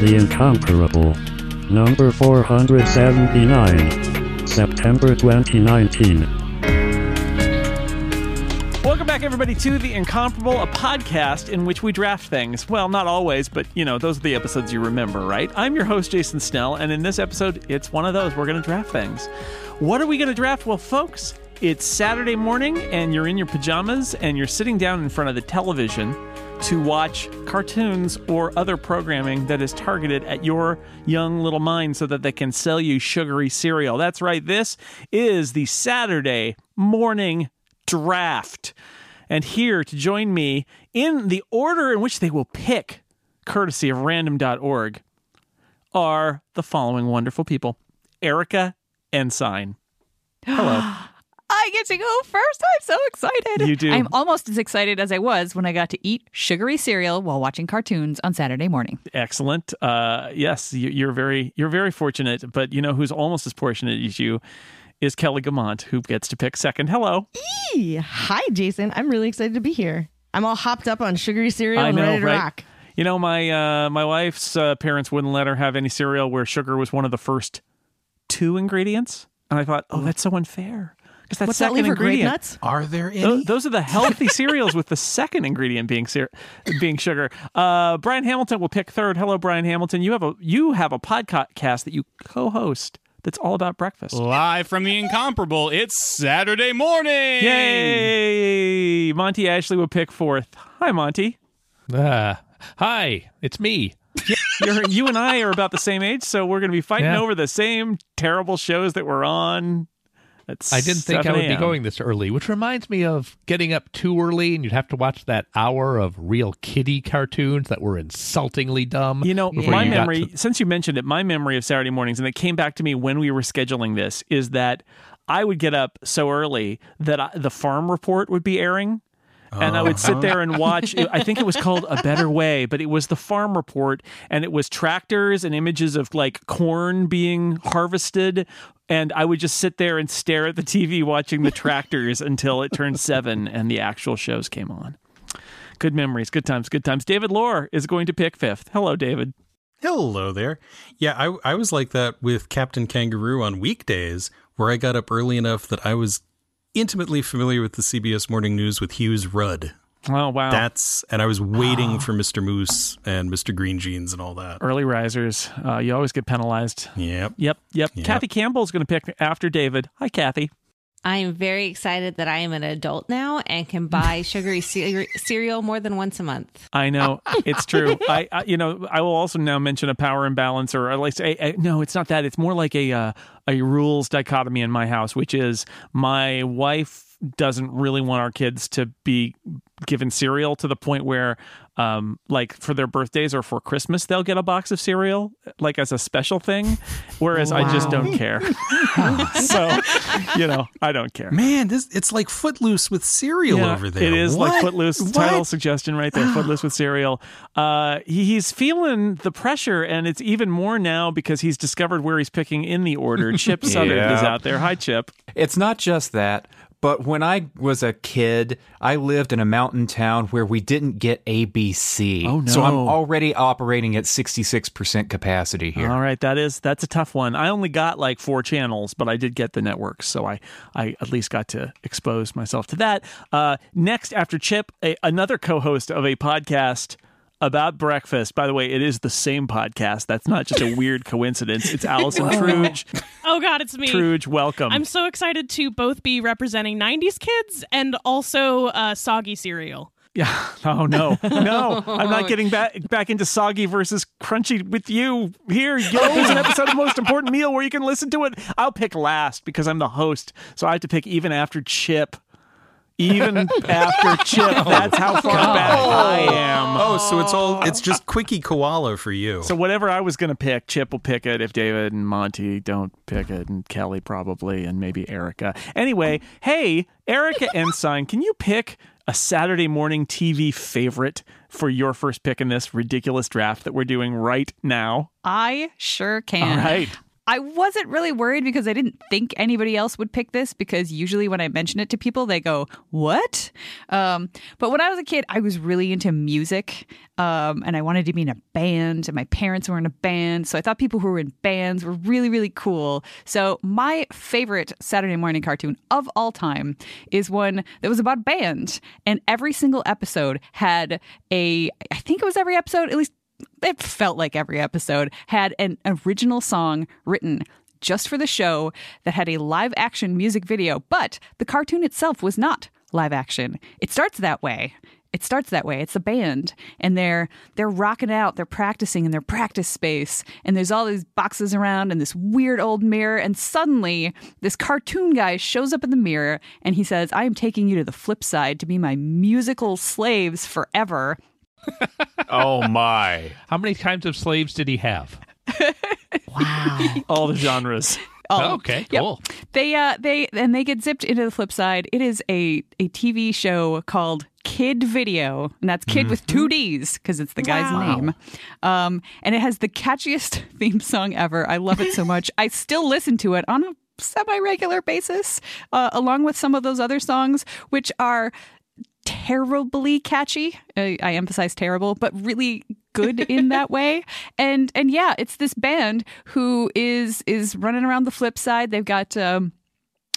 The Incomparable. Number 479. September 2019. Welcome back, everybody, to The Incomparable, a podcast in which we draft things. Well, not always, but you know, those are the episodes you remember, right? I'm your host, Jason Snell, and in this episode, it's one of those. We're going to draft things. What are we going to draft? Well, folks, it's Saturday morning, and you're in your pajamas, and you're sitting down in front of the television to watch cartoons or other programming that is targeted at your young little mind so that they can sell you sugary cereal. That's right, this is the Saturday morning draft. And here to join me in the order in which they will pick, courtesy of random.org, are the following wonderful people Erika Ensign. Hello. I get to go first. I'm so excited. You do. I'm almost as excited as I was when I got to eat sugary cereal while watching cartoons on Saturday morning. Excellent. Uh, yes, you, you're very you're very fortunate. But you know who's almost as fortunate as you is Kelly Guimont, who gets to pick second. Hello. Hey, Hi, Jason. I'm really excited to be here. I'm all hopped up on sugary cereal I and ready to right? rock. You know, my uh, my wife's uh, parents wouldn't let her have any cereal where sugar was one of the first two ingredients, and I thought, oh, that's so unfair because that What's that second leave for grape ingredient. nuts? Are there any? Tho- Those are the healthy cereals with the second ingredient being cer- being sugar. Uh, Brian Hamilton will pick third. Hello, Brian Hamilton. You have a you have a podcast that you co-host that's all about breakfast. Live from the incomparable, it's Saturday morning. Yay! Monty Ashley will pick fourth. Hi, Monty. Ah, hi, it's me. You're, you and I are about the same age, so we're going to be fighting Yeah. over the same terrible shows that we're on. At I didn't think I would be going this early, which reminds me of getting up too early and you'd have to watch that hour of real kiddie cartoons that were insultingly dumb. You know, my you memory, to- since you mentioned it, my memory of Saturday mornings, and it came back to me when we were scheduling this, is that I would get up so early that I, the farm report would be airing. And I would sit oh. there and watch. I think it was called A Better Way, but it was the farm report, and it was tractors and images of like corn being harvested. And I would just sit there and stare at the TV watching the tractors until it turned seven and the actual shows came on. Good memories, good times, good times. David Loehr is going to pick fifth. Hello, David. Hello there. Yeah, I, I was like that with Captain Kangaroo on weekdays, where I got up early enough that I was intimately familiar with the CBS Morning News with Hughes Rudd. Oh wow, That's and I was waiting for Mr. Moose and Mr. Green Jeans and all that. early risers. Uh, you always get penalized. Yep. Yep, yep. Yep. Kathy Campbell's going to pick after David. Hi, Kathy. I am very excited that I am an adult now and can buy sugary cere- cereal more than once a month. I know it's true. I, I, you know, I will also now mention a power imbalance, or at least a, a, no, it's not that. It's more like a uh, a rules dichotomy in my house, which is my wife doesn't really want our kids to be given cereal to the point where um like for their birthdays or for christmas they'll get a box of cereal like as a special thing whereas i just don't care so you know i don't care Man, this it's like Footloose with cereal Yeah, over there. It is like Footloose What? title suggestion right there. Footloose with cereal. Uh, he, he's feeling the pressure, and it's even more now because he's discovered where he's picking in the order. Chip Sutter Yeah. is out there. Hi, Chip. It's not just that, but when I was a kid, I lived in a mountain town where we didn't get ABC. Oh, no! So I'm already operating at 66% capacity here. All right, that is that's a tough one. I only got like four channels, but I did get the network, so I I at least got to expose myself to that. Uh, next, after Chip, a, another co-host of a podcast about breakfast. By the way, it is the same podcast. That's not just a weird coincidence. It's Allison Truge. Oh God, it's me. Truge, welcome. I'm so excited to both be representing '90s kids and also uh, soggy cereal. Yeah. Oh no, no! I'm not getting back back into soggy versus crunchy with you here. You know, there's an episode of Most Important Meal where you can listen to it. I'll pick last because I'm the host, so I have to pick even after Chip. Even after Chip, that's how far back I oh. am. Oh, so it's all it's just Kwicky Koala for you. So whatever I was gonna pick, Chip will pick it if David and Monty don't pick it, and Kelly probably, and maybe Erika. Anyway, hey, Erika Ensign, can you pick a Saturday morning TV favorite for your first pick in this ridiculous draft that we're doing right now? I sure can. All right. I wasn't really worried because I didn't think anybody else would pick this because usually when I mention it to people, they go, What? Um, but when I was a kid, I was really into music um, and I wanted to be in a band, and my parents were in a band. So I thought people who were in bands were really, really cool. So my favorite Saturday morning cartoon of all time is one that was about band, and every single episode had a, I think it was every episode, at least it felt like every episode had an original song written just for the show that had a live action music video, but the cartoon itself was not live action. It starts that way. It starts that way. It's a band and they're they're rocking out, they're practicing in their practice space and there's all these boxes around and this weird old mirror and suddenly this cartoon guy shows up in the mirror and he says, "I am taking you to the flip side to be my musical slaves forever." Oh my. How many kinds of slaves did he have? wow! All the genres. Oh, okay, Yep. cool. They uh they and they get zipped into the flip side. It is a a TV show called Kidd Video, and that's Kid with two D's because it's the guy's name. Um, and it has the catchiest theme song ever. I love it so much. I still listen to it on a semi regular basis, uh, along with some of those other songs, which are terribly catchy. I, I emphasize terrible, but really good in that way. And and yeah, it's this band who is is running around the flip side. They've got. Um,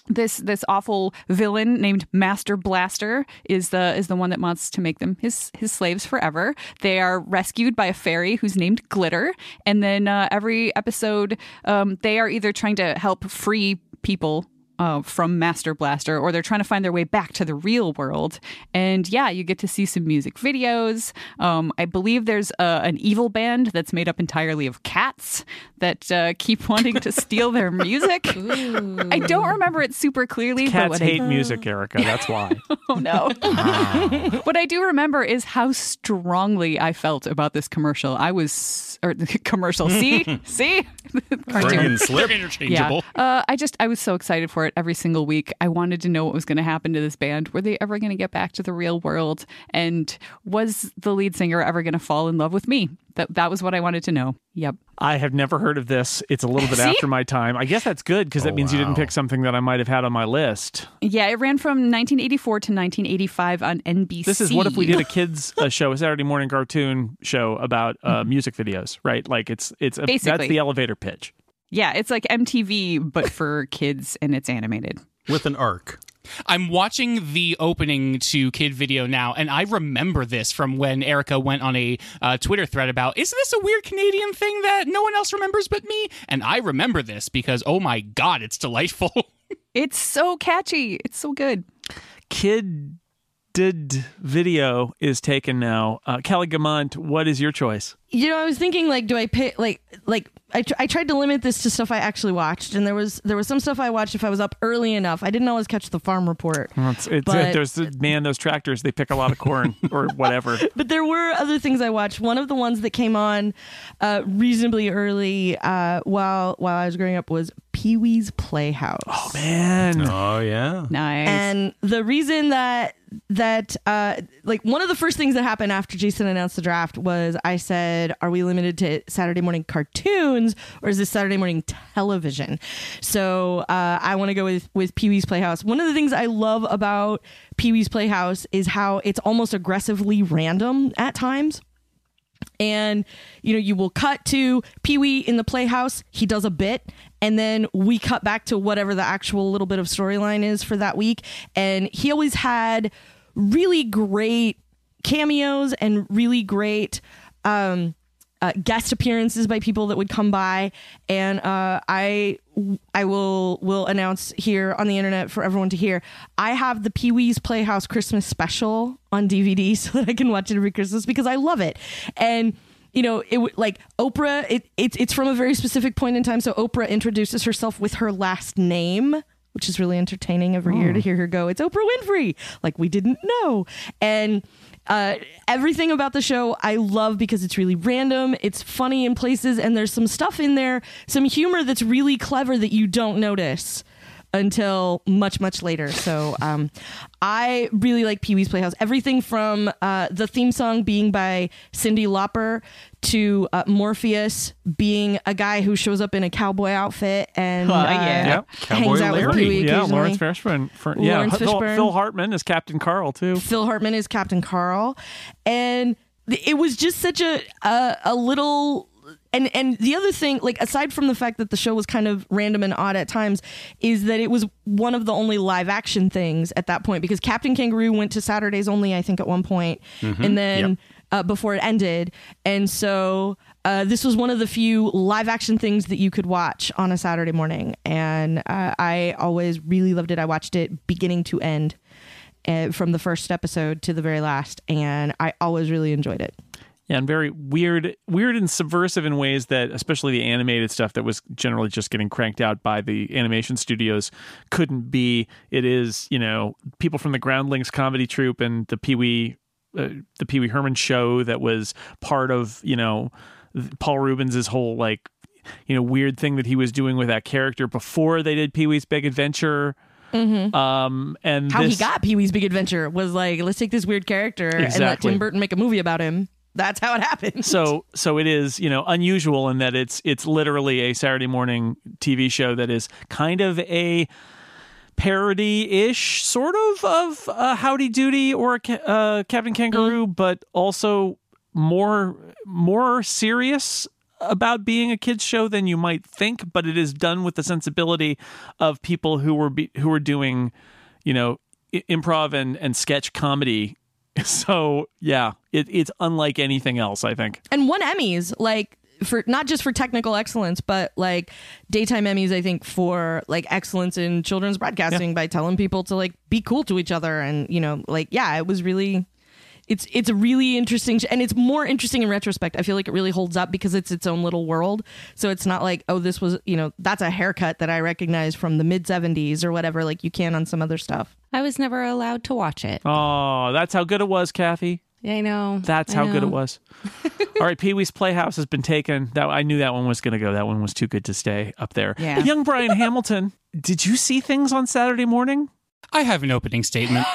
this this awful villain named Master Blaster is the is the one that wants to make them his his slaves forever. They are rescued by a fairy who's named Glitter, and then uh, every episode um, they are either trying to help free people. Uh, from Master Blaster, or they're trying to find their way back to the real world. And yeah, you get to see some music videos. Um, I believe there's uh, an evil band that's made up entirely of cats that uh, keep wanting to steal their music. I don't remember it super clearly. but Cats what I- hate music, Erika. That's why. Oh no. what I do remember is how strongly I felt about this commercial. I was or the commercial. See? See? Cartoon. Freudian slip. They're Yeah. interchangeable. Uh, I just I was so excited for it every single week. I wanted to know what was going to happen to this band. Were they ever going to get back to the real world? And was the lead singer ever going to fall in love with me? That that was what I wanted to know. Yep. I have never heard of this. It's a little bit after my time. I guess that's good because that Oh, means you didn't pick something that I might have had on my list. Yeah, it ran from 1984 to 1985 on NBC. This is what if we did a kids uh, show, a Saturday morning cartoon show about uh, music videos, right? Like it's it's a, that's the elevator pitch. Yeah, it's like MTV but for kids and it's animated. with an arc. I'm watching the opening to Kidd Video now, and I remember this from when Erika went on a uh, Twitter thread about, isn't this a weird Canadian thing that no one else remembers but me? And I remember this because, oh my God, it's delightful. It's so catchy. It's so good. Kid did video is taken now. Uh, Kelly Guimont, what is your choice? You know, I was thinking like, do I pick like like I, tr- I tried to limit this to stuff I actually watched, and there was there was some stuff I watched if I was up early enough. I didn't always catch the farm report, Well, It's, it's, But- there's man, those tractors they pick a lot of corn or whatever. but there were other things I watched. One of the ones that came on uh, reasonably early uh, while while I was growing up was Pee Wee's Playhouse. Oh man, Oh yeah. Nice. And the reason that that uh like one of the first things that happened after Jason announced the draft was I said, "Are we limited to Saturday morning cartoons or is this Saturday morning television?" So uh, I want to go with with Pee Wee's Playhouse. One of the things I love about Pee Wee's Playhouse is how it's almost aggressively random at times and you know you will cut to pee-wee in the playhouse he does a bit and then we cut back to whatever the actual little bit of storyline is for that week and he always had really great cameos and really great um uh, guest appearances by people that would come by, and uh, I I will will announce here on the internet for everyone to hear. I have the Pee Wee's Playhouse Christmas special on DVD so that I can watch it every Christmas because I love it, and you know it would like Oprah. It, it it's from a very specific point in time. So Oprah introduces herself with her last name. Which is really entertaining every year to hear her go, it's Oprah Winfrey. Like we didn't know. And uh, everything about the show I love because it's really random, it's funny in places, and there's some stuff in there, some humor that's really clever that you don't notice until much much later. So um, I really like Pee Wee's Playhouse. Everything from uh, the theme song being by Cyndi Lauper to uh, Morpheus being a guy who shows up in a cowboy outfit and uh, yeah. Yep. hangs out with Pee Wee Yeah, occasionally. Laurence Fishburne. For, yeah, Laurence Phil, Fishburne. Phil Hartman is Captain Carl too. Phil Hartman is Captain Carl, and it was just such a a, a little. And and the other thing, like aside from the fact that the show was kind of random and odd at times, is that it was one of the only live action things at that point because Captain Kangaroo went to Saturdays only, I think, at one point, and then uh, before it ended, and so uh, this was one of the few live action things that you could watch on a Saturday morning, and uh, I always really loved it. I watched it beginning to end uh, from the first episode to the very last, and I always really enjoyed it. Yeah, and very weird, weird and subversive in ways that, especially the animated stuff that was generally just getting cranked out by the animation studios, couldn't be. It is, you know, people from the Groundlings comedy troupe and the Pee Wee, uh, the Pee Wee Herman show that was part of, you know, Paul Reubens' whole like, you know, weird thing that he was doing with that character before they did Pee Wee's Big Adventure. Um, and How this, he got Pee Wee's Big Adventure was like, let's take this weird character and let Tim Burton make a movie about him. That's how it happened. so so it is you know unusual in that it's it's literally a Saturday morning TV show that is kind of a parody-ish sort of of uh, Howdy Doody or uh, Captain Kangaroo, but also more more serious about being a kids show than you might think. But it is done with the sensibility of people who were be, who were doing you know i- improv and and sketch comedy. So yeah, it, it's unlike anything else. I think. and won Emmys, like for not just for technical excellence, but like daytime Emmys. I think for like excellence in children's broadcasting by telling people to like be cool to each other, and you know, like yeah, it was really. It's it's a really interesting sh- and it's more interesting in retrospect. I feel like it really holds up because it's its own little world. So it's not like oh this was you know that's a haircut that I recognize from the mid '70s or whatever like you can on some other stuff. I was never allowed to watch it. Oh, that's how good it was, Kathy. Yeah, I know. That's I how good it was. All right, Pee Wee's Playhouse has been taken. That I knew that one was going to go. That one was too good to stay up there. Yeah. Young Brian Hamilton, did you see things on Saturday morning? I have an opening statement.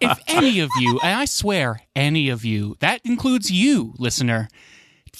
if any of you, and I swear, any of you, that includes you, listener,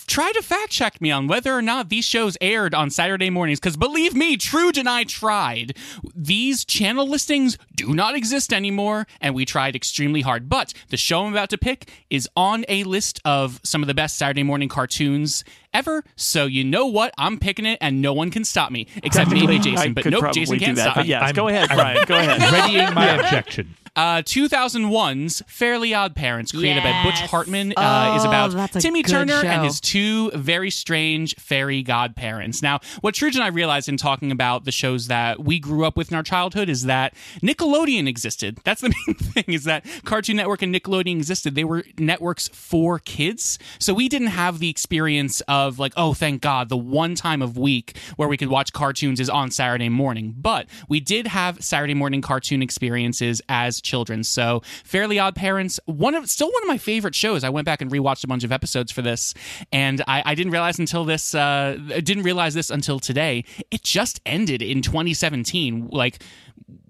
try to fact check me on whether or not these shows aired on Saturday mornings. Because believe me, Trude and I tried. These channel listings do not exist anymore, and we tried extremely hard. But the show I'm about to pick is on a list of some of the best Saturday morning cartoons ever. So you know what? I'm picking it, and no one can stop me except maybe I Jason. But could nope, Jason do can't that. stop me. yes, I'm- go ahead, Brian. Go ahead. Readying my objection. Uh, 2001's Fairly Odd Parents, created by Butch Yes. Hartman, uh, is Oh, about Timmy Turner show. and his two very strange fairy godparents. Now, what Truge and I realized in talking about the shows that we grew up with in our childhood is that Nickelodeon existed. That's the main thing, is that Cartoon Network and Nickelodeon existed. They were networks for kids. So we didn't have the experience of, like, oh, thank God, the one time of week where we could watch cartoons is on Saturday morning. But we did have Saturday morning cartoon experiences as children. So Fairly Odd Parents, one of still one of my favorite shows. I went back and rewatched a bunch of episodes for this, and I, I didn't realize until this uh, didn't realize this until today. It just ended in 2017. Like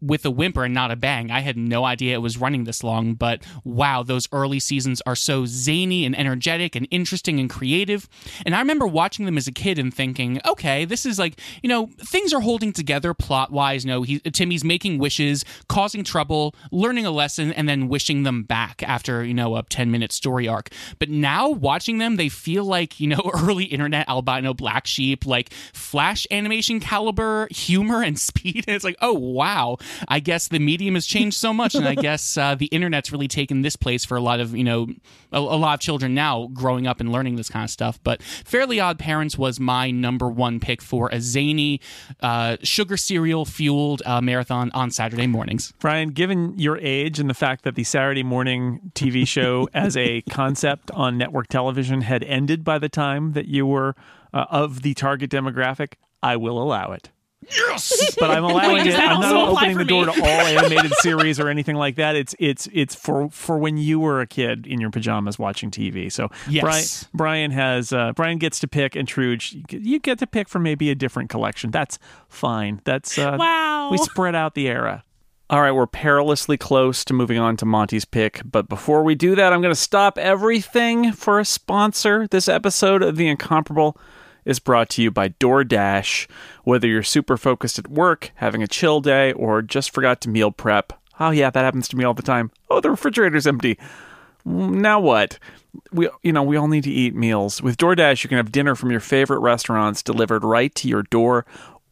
with a whimper and not a bang. I had no idea it was running this long, but wow, those early seasons are so zany and energetic and interesting and creative. And I remember watching them as a kid and thinking, okay, this is like, you know, things are holding together plot wise. No, Timmy's making wishes, causing trouble, learning a lesson, and then wishing them back after, you know, a 10 minute story arc. But now watching them, they feel like, you know, early internet albino black sheep, like flash animation caliber humor and speed. And it's like, oh, wow. I guess the medium has changed so much. And I guess uh, the internet's really taken this place for a lot of, you know, a, a lot of children now growing up and learning this kind of stuff. But Fairly Odd Parents was my number one pick for a zany, uh, sugar cereal fueled uh, marathon on Saturday mornings. Brian, given your age and the fact that the Saturday morning TV show as a concept on network television had ended by the time that you were uh, of the target demographic, I will allow it. Yes, but I'm allowing Wait, it. I'm not opening the door me? to all animated series or anything like that. It's it's it's for for when you were a kid in your pajamas watching TV. So Yes. Brian, Brian has uh, Brian gets to pick, and Truge, you get- you get to pick from maybe a different collection. That's fine. That's uh, Wow. We spread out the era. All right, we're perilously close to moving on to Monty's pick, but before we do that, I'm going to stop everything for a sponsor. This episode of The Incomparable is brought to you by DoorDash. Whether you're super focused at work, having a chill day, or just forgot to meal prep. Oh yeah, that happens to me all the time. Oh, the refrigerator's empty. Mm, now what? We you know, we all need to eat meals. With DoorDash, you can have dinner from your favorite restaurants delivered right to your door.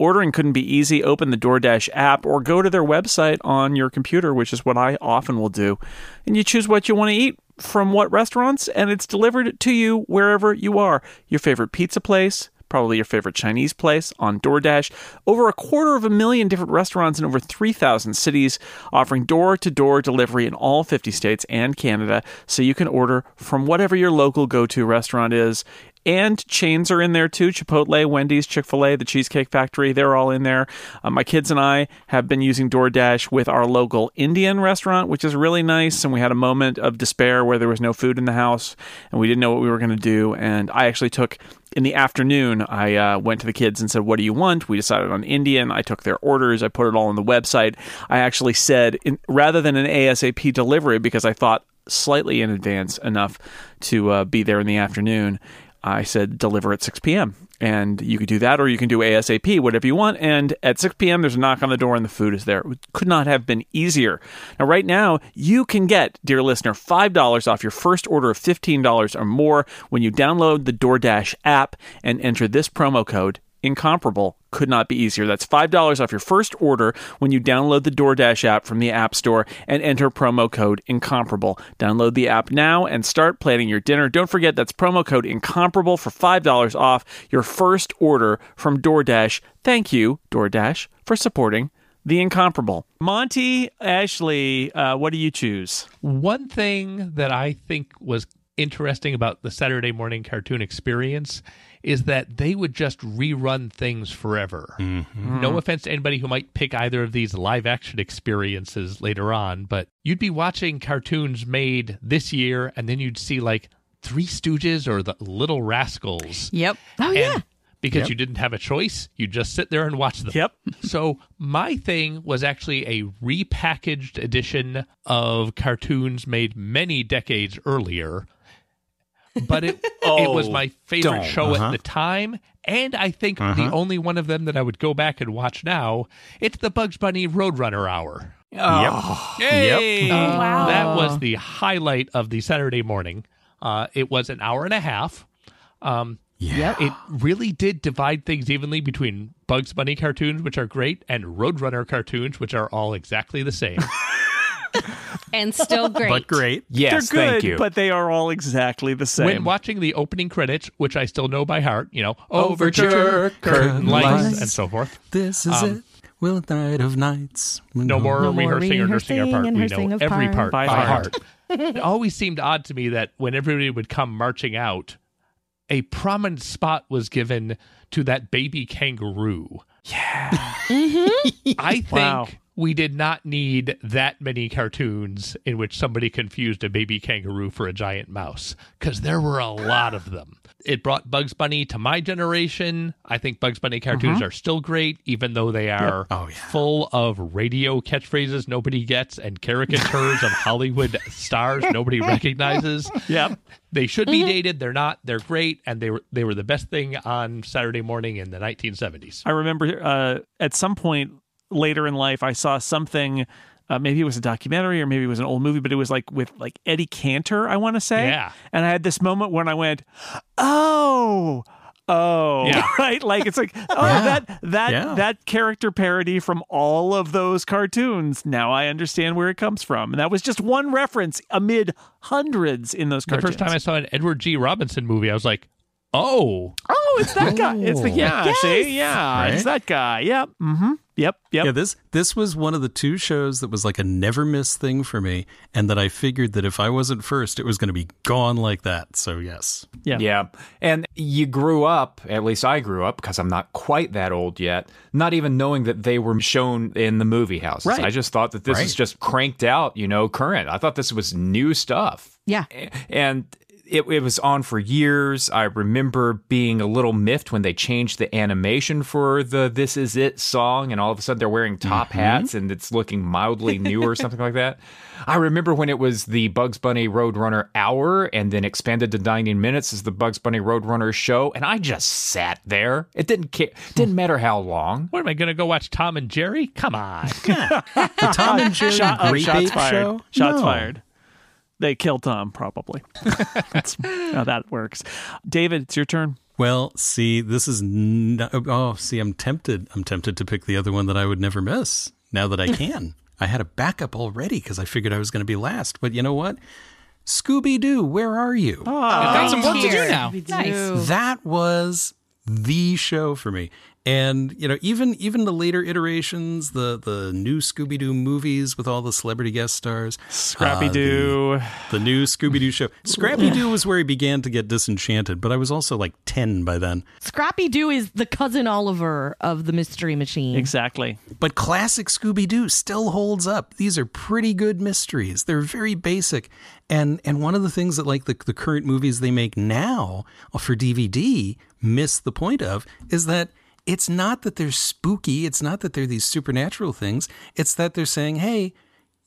Ordering couldn't be easy. Open the DoorDash app or go to their website on your computer, which is what I often will do. And you choose what you want to eat from what restaurants, and it's delivered to you wherever you are. Your favorite pizza place, probably your favorite Chinese place on DoorDash. Over a quarter of a million different restaurants in over 3,000 cities offering door to door delivery in all 50 states and Canada, so you can order from whatever your local go to restaurant is. And chains are in there too Chipotle, Wendy's, Chick fil A, the Cheesecake Factory, they're all in there. Uh, my kids and I have been using DoorDash with our local Indian restaurant, which is really nice. And we had a moment of despair where there was no food in the house and we didn't know what we were going to do. And I actually took in the afternoon, I uh, went to the kids and said, What do you want? We decided on Indian. I took their orders, I put it all on the website. I actually said, in, rather than an ASAP delivery, because I thought slightly in advance enough to uh, be there in the afternoon, I said, Deliver at 6 p.m. And you could do that, or you can do ASAP, whatever you want. And at 6 p.m., there's a knock on the door and the food is there. It could not have been easier. Now, right now, you can get, dear listener, $5 off your first order of $15 or more when you download the DoorDash app and enter this promo code incomparable could not be easier. That's $5 off your first order when you download the DoorDash app from the App Store and enter promo code incomparable. Download the app now and start planning your dinner. Don't forget that's promo code incomparable for $5 off your first order from DoorDash. Thank you, DoorDash, for supporting the incomparable. Monty, Ashley, uh, what do you choose? One thing that I think was interesting about the Saturday morning cartoon experience is that they would just rerun things forever. Mm-hmm. No offense to anybody who might pick either of these live action experiences later on, but you'd be watching cartoons made this year and then you'd see like Three Stooges or the Little Rascals. Yep. Oh yeah. And because you didn't have a choice, you just sit there and watch them. Yep. So my thing was actually a repackaged edition of cartoons made many decades earlier. But it it was my favorite don't. show Uh-huh. at the time, and I think the only one of them that I would go back and watch now. It's the Bugs Bunny Roadrunner Hour. Oh, Hey. wow. That was the highlight of the Saturday morning. Uh, it was an hour and a half. Um, Yeah. it really did divide things evenly between Bugs Bunny cartoons, which are great, and Roadrunner cartoons, which are all exactly the same. and still great. But great. yes, They're good, thank you. but they are all exactly the same. when watching the opening credits, which I still know by heart, you know, Overture, overture, curtain curtain lights, lights. and so forth. This is Um, it. Will night of nights. No more No more rehearsing or nursing our part. and We know every part. part By by, heart. heart. it always seemed odd to me that when everybody would come marching out, a prominent spot was given to that baby kangaroo. Yeah. I think Wow. We did not need that many cartoons in which somebody confused a baby kangaroo for a giant mouse, because there were a lot of them. It brought Bugs Bunny to my generation. I think Bugs Bunny cartoons are still great, even though they are Oh, yeah. full of radio catchphrases nobody gets and caricatures of Hollywood stars nobody recognizes. Yep. They should be dated. They're not. They're great, and they were they were the best thing on Saturday morning in the 1970s. I remember uh, at some point later in life, I saw something. Uh, maybe it was a documentary or maybe it was an old movie, but it was like with like Eddie Cantor, I want to say. Yeah. And I had this moment when I went, "Oh, oh, Yeah. right." Like it's like, oh, Yeah. that that Yeah. that character parody from all of those cartoons. Now I understand where it comes from, and that was just one reference amid hundreds in those cartoons The first time I saw an Edward G. Robinson movie, I was like, Oh, Oh, it's that guy. It's the yeah. See, yeah, it's that guy. Yep. Mm-hmm. Yep. Yep. Yeah, this this was one of the two shows that was like a never miss thing for me, and that I figured that if I wasn't first, it was going to be gone like that. So yes, Yeah. Yeah. And you grew up, at least I grew up, because I'm not quite that old yet, not even knowing that they were shown in the movie houses. Right. I just thought that this Right. is just cranked out, you know, current. I thought this was new stuff. Yeah. And it, it was on for years. I remember being a little miffed when they changed the animation for the This Is It song, and all of a sudden they're wearing top mm-hmm. hats and it's looking mildly new or something like that. I remember when it was the Bugs Bunny Roadrunner hour and then expanded to 90 minutes as the Bugs Bunny Roadrunner show, and I just sat there. It didn't care, didn't matter how long. what am I going to go watch Tom and Jerry? Come on. the Tom and Jerry Shot, Great shots Bake fired. Show. Shots No. fired. They killed Tom, probably. That's how that works. David, it's your turn. Well, see, this is no, oh, see, I'm tempted. I'm tempted to pick the other one that I would never miss. Now that I can, I had a backup already because I figured I was going to be last. But you know what? Scooby Doo, where are you? We've got some work to do now. Nice. that was the show for me. And you know, even even the later iterations, the the new Scooby Doo movies with all the celebrity guest stars, Scrappy uh, Doo. the, the new Scooby Doo show. Scrappy Doo was where he began to get disenchanted, but I was also like ten by then. Scrappy Doo is the cousin Oliver of the Mystery Machine. Exactly. But classic Scooby Doo still holds up. These are pretty good mysteries. They're very basic. And and one of the things that like the, the current movies they make now for DVD miss the point of is that it's not that they're spooky, it's not that they're these supernatural things. It's that they're saying, "Hey,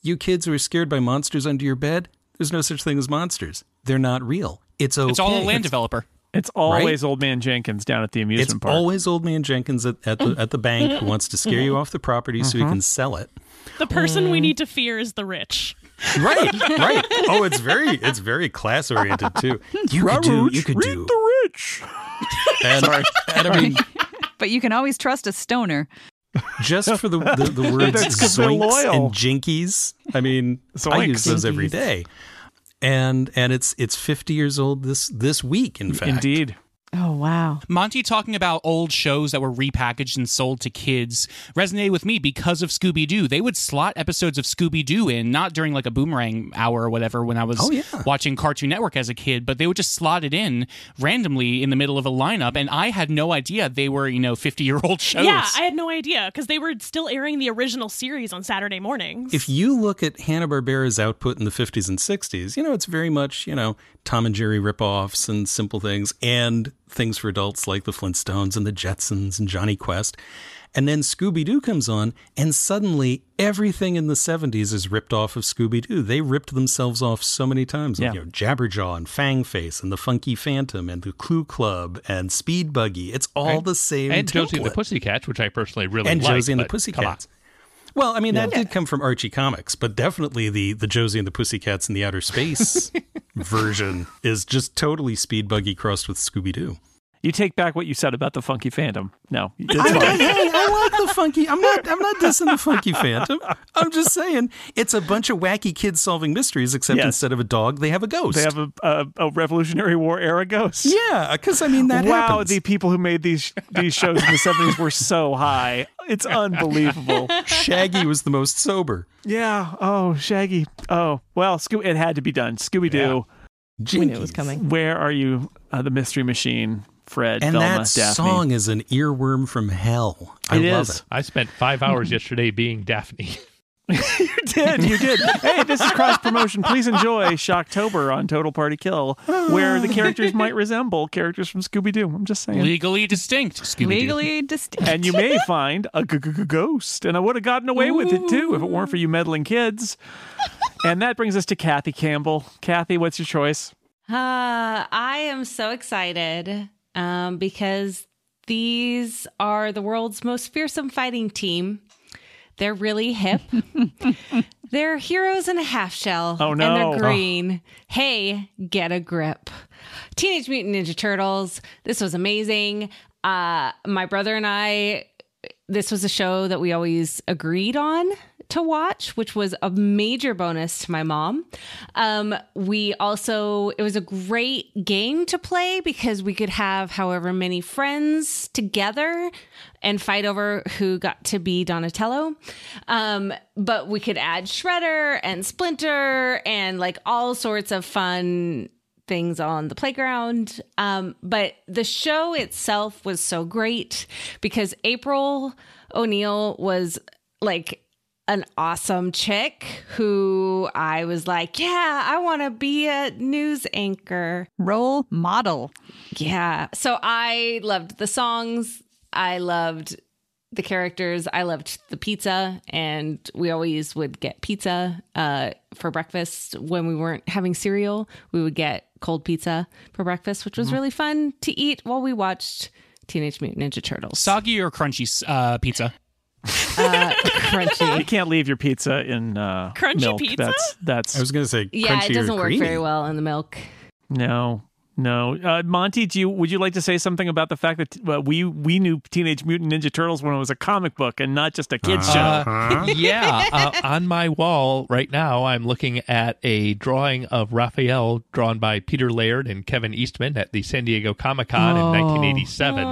you kids who are scared by monsters under your bed, there's no such thing as monsters. They're not real. It's okay. It's all a land It's- developer. It's always Old Man Jenkins down at the amusement It's park. It's always old man Jenkins at, at the at the bank who wants to scare you off the property so he mm-hmm. can sell it. The person we mm. need to fear is the rich. Right, right. Oh, it's very it's very class oriented too. You could do you could do the rich. and, and I mean But you can always trust a stoner. just for the the, the words That's 'cause zoinks and jinkies. I mean, I use those every day. And and it's it's 50 years old this this week in fact. Indeed. Oh wow. Monty talking about old shows that were repackaged and sold to kids resonated with me because of Scooby Doo. They would slot episodes of Scooby Doo in, not during like a boomerang hour or whatever when I was Oh, yeah. watching Cartoon Network as a kid, but they would just slot it in randomly in the middle of a lineup. And I had no idea they were, you know, 50 year old shows. Yeah, I had no idea because they were still airing the original series on Saturday mornings. If you look at Hanna-Barbera's output in the 50s and 60s, you know, it's very much, you know, Tom and Jerry ripoffs and simple things and things for adults like the Flintstones and the Jetsons and Jonny Quest. And then Scooby Doo comes on, and suddenly everything in the 70s is ripped off of Scooby Doo. They ripped themselves off so many times. Like, Yeah. you know, Jabberjaw and Fangface and the Funky Phantom and the Clue Club and Speed Buggy. It's all the same. and Josie and the template. Pussycats, which I personally really and like. And Josie and the but come on. Pussycats. Well, I mean, that did come from Archie Comics, but definitely the the Josie and the Pussycats in the outer space version is just totally Speed Buggy crossed with Scooby Doo. You take back what you said about the Funky Phantom. No, it's I, fine. hey, I like the funky. I'm not. I'm not dissing the Funky Phantom. I'm just saying it's a bunch of wacky kids solving mysteries. Except Yes. instead of a dog, they have a ghost. They have a, a, a Revolutionary War era ghost. yeah, because I mean that wow, happens. the people who made these these shows in the seventies were so high. It's unbelievable. Shaggy was the most sober. Yeah. Oh, Shaggy. Oh, well, Scoo- it had to be done. Scooby Doo. We knew it was coming. Where are you? Uh, the Mystery Machine. Fred. And Velma, that Daphne. song is an earworm from hell. I It love is. it. I spent five hours yesterday being Daphne. you did. You did. hey, this is cross promotion. Please enjoy Shocktober on Total Party Kill, where the characters might resemble characters from Scooby Doo. I'm just saying. Legally distinct. Scooby-Doo. Legally distinct. and you may find a g- g- g- ghost. And I would have gotten away with it too if it weren't for you meddling kids. And that brings us to Kathy Campbell. Kathy, what's your choice? Uh, I am so excited um, because these are the world's most fearsome fighting team. They're really hip. they're heroes in a half shell. Oh, And they're green. Hey, get a grip. Teenage Mutant Ninja Turtles. This was amazing. Uh, my brother and I, this was a show that we always agreed on to watch, which was a major bonus to my mom. Um, we also, it was a great game to play because we could have however many friends together and fight over who got to be Donatello. Um, but we could add Shredder and Splinter and like all sorts of fun things on the playground. Um, but the show itself was so great because April O'Neil was like an awesome chick who I was like, yeah, I want to be a news anchor. Role model. Yeah. So I loved the songs. I loved the characters. I loved the pizza, and we always would get pizza uh, for breakfast when we weren't having cereal. We would get cold pizza for breakfast, which was really fun to eat while we watched Teenage Mutant Ninja Turtles. Soggy or crunchy uh, pizza? Uh, crunchy. You can't leave your pizza in uh, Crunchy milk. pizza? That's that's I was going to say Yeah, crunchy it doesn't or work creamy. very well in the milk. no. No, uh, Monty, do you would you like to say something about the fact that uh, we we knew Teenage Mutant Ninja Turtles when it was a comic book and not just a kids show? Uh, yeah, uh, on my wall right now, I'm looking at a drawing of Raphael drawn by Peter Laird and Kevin Eastman at the San Diego Comic Con in 1987.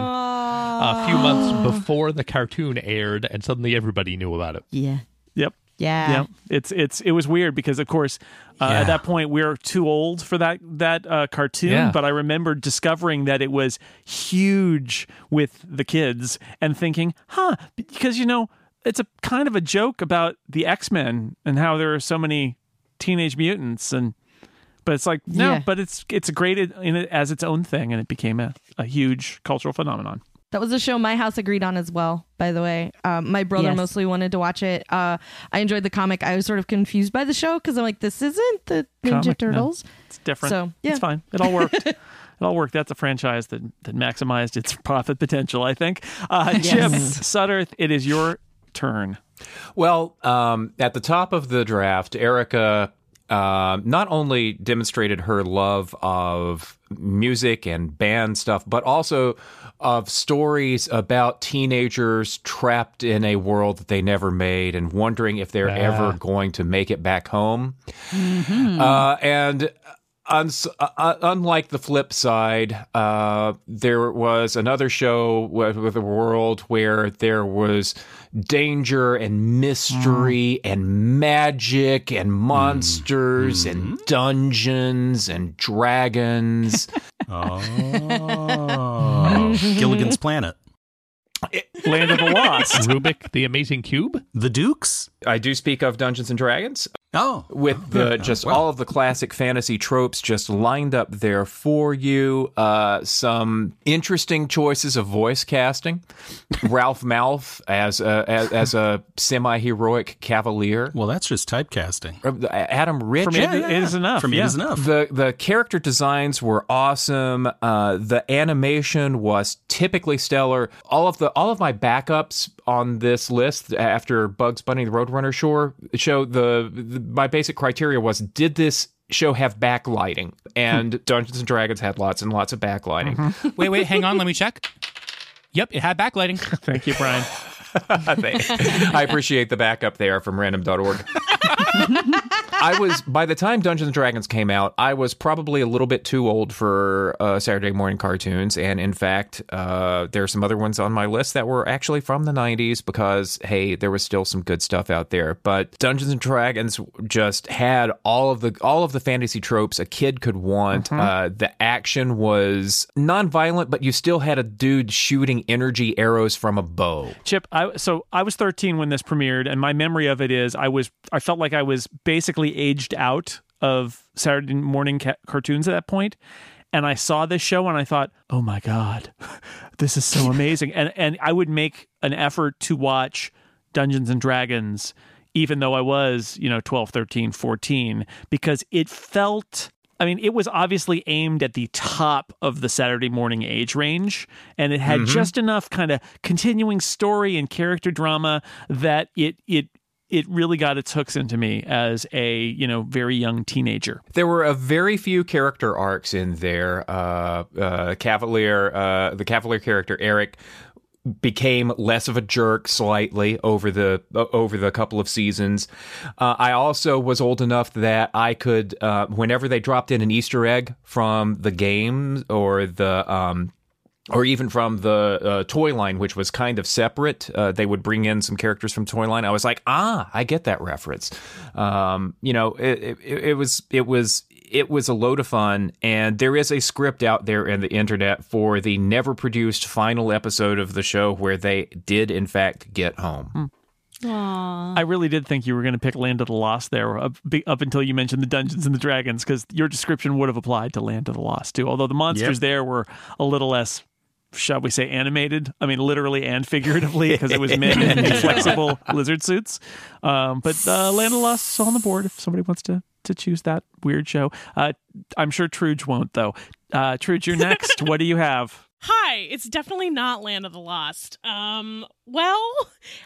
A few months before the cartoon aired, and suddenly everybody knew about it. Yeah. Yep. Yeah. Yeah, it's it's it was weird because of course uh, Yeah. at that point we are too old for that that uh, cartoon. Yeah. But I remember discovering that it was huge with the kids and thinking, huh? Because you know it's a kind of a joke about the X Men and how there are so many teenage mutants and. But it's like no, Yeah. but it's it's great in it as its own thing, and it became a, a huge cultural phenomenon. That was a show my house agreed on as well, by the way. Um, my brother Yes. mostly wanted to watch it. Uh, I enjoyed the comic. I was sort of confused by the show because I'm like, this isn't the Ninja Comic, no. Turtles. It's different. So, yeah. It's fine. It all worked. it all worked. That's a franchise that, that maximized its profit potential, I think. Uh, Chip Sudderth, it is your turn. Well, um, at the top of the draft, Erika uh, not only demonstrated her love of music and band stuff, but also of stories about teenagers trapped in a world that they never made and wondering if they're ever going to make it back home. Uh, and uns- uh, uh, unlike the flip side, uh, there was another show with, with a world where there was danger and mystery mm. and magic and mm. monsters and mm. dungeons and dragons. Oh. Gilligan's Planet. Land of the Lost. Rubik, the Amazing Cube. The Dukes? I do speak of Dungeons and Dragons. Oh. with the just all of the classic fantasy tropes just lined up there for you. Uh, some interesting choices of voice casting. Ralph Malph as a, as, as a semi heroic cavalier. Well, that's just typecasting. Uh, Adam Rich. For me, it is enough. For me, yeah. it is enough. The the character designs were awesome. Uh, the animation was typically stellar. All of the all of my backups on this list after Bugs Bunny the Roadrunner show show the, the my basic criteria was did this show have backlighting and hmm. Dungeons and Dragons had lots and lots of backlighting. Mm-hmm. Wait, wait, hang on. Let me check. Yep, it had backlighting. Thank you, Brian. I appreciate the backup there from random.org. I was by the time Dungeons and Dragons came out, I was probably a little bit too old for uh, Saturday morning cartoons, and in fact, uh, there are some other ones on my list that were actually from the '90s because hey, there was still some good stuff out there. But Dungeons and Dragons just had all of the all of the fantasy tropes a kid could want. Uh, the action was non-violent, but you still had a dude shooting energy arrows from a bow. Chip, I so I was 13 when this premiered, and my memory of it is I was I felt like I was basically aged out of Saturday morning ca- cartoons at that point, and I saw this show and I thought, oh my god, this is so amazing, and and I would make an effort to watch Dungeons and Dragons, even though I was you know 12, 13, 14, because it felt. I mean, it was obviously aimed at the top of the Saturday morning age range, and it had mm-hmm. just enough kind of continuing story and character drama that it it it really got its hooks into me as a you know very young teenager. There were a very few character arcs in there. Uh, uh, Cavalier, uh, the Cavalier character Eric, became less of a jerk slightly over the over the couple of seasons. Uh, I also was old enough that I could, uh, whenever they dropped in an Easter egg from the game or the um, or even from the uh, toy line, which was kind of separate. Uh, they would bring in some characters from toy line. I was like, ah, I get that reference. Um, you know, it, it, it was it was it was a load of fun, and there is a script out there in the internet for the never produced final episode of the show where they did in fact get home. Aww, I really did think you were going to pick Land of the Lost there up, up until you mentioned the Dungeons and the Dragons because your description would have applied to Land of the Lost too. Although the monsters Yep. there were a little less, shall we say, animated. I mean, literally and figuratively because it was men in flexible lizard suits. Um, but uh, Land of Lost is on the board if somebody wants to to choose that weird show. Uh, I'm sure Truge won't though. Uh, Truge, you're next. what do you have? Hi, it's definitely not Land of the Lost. Um, well,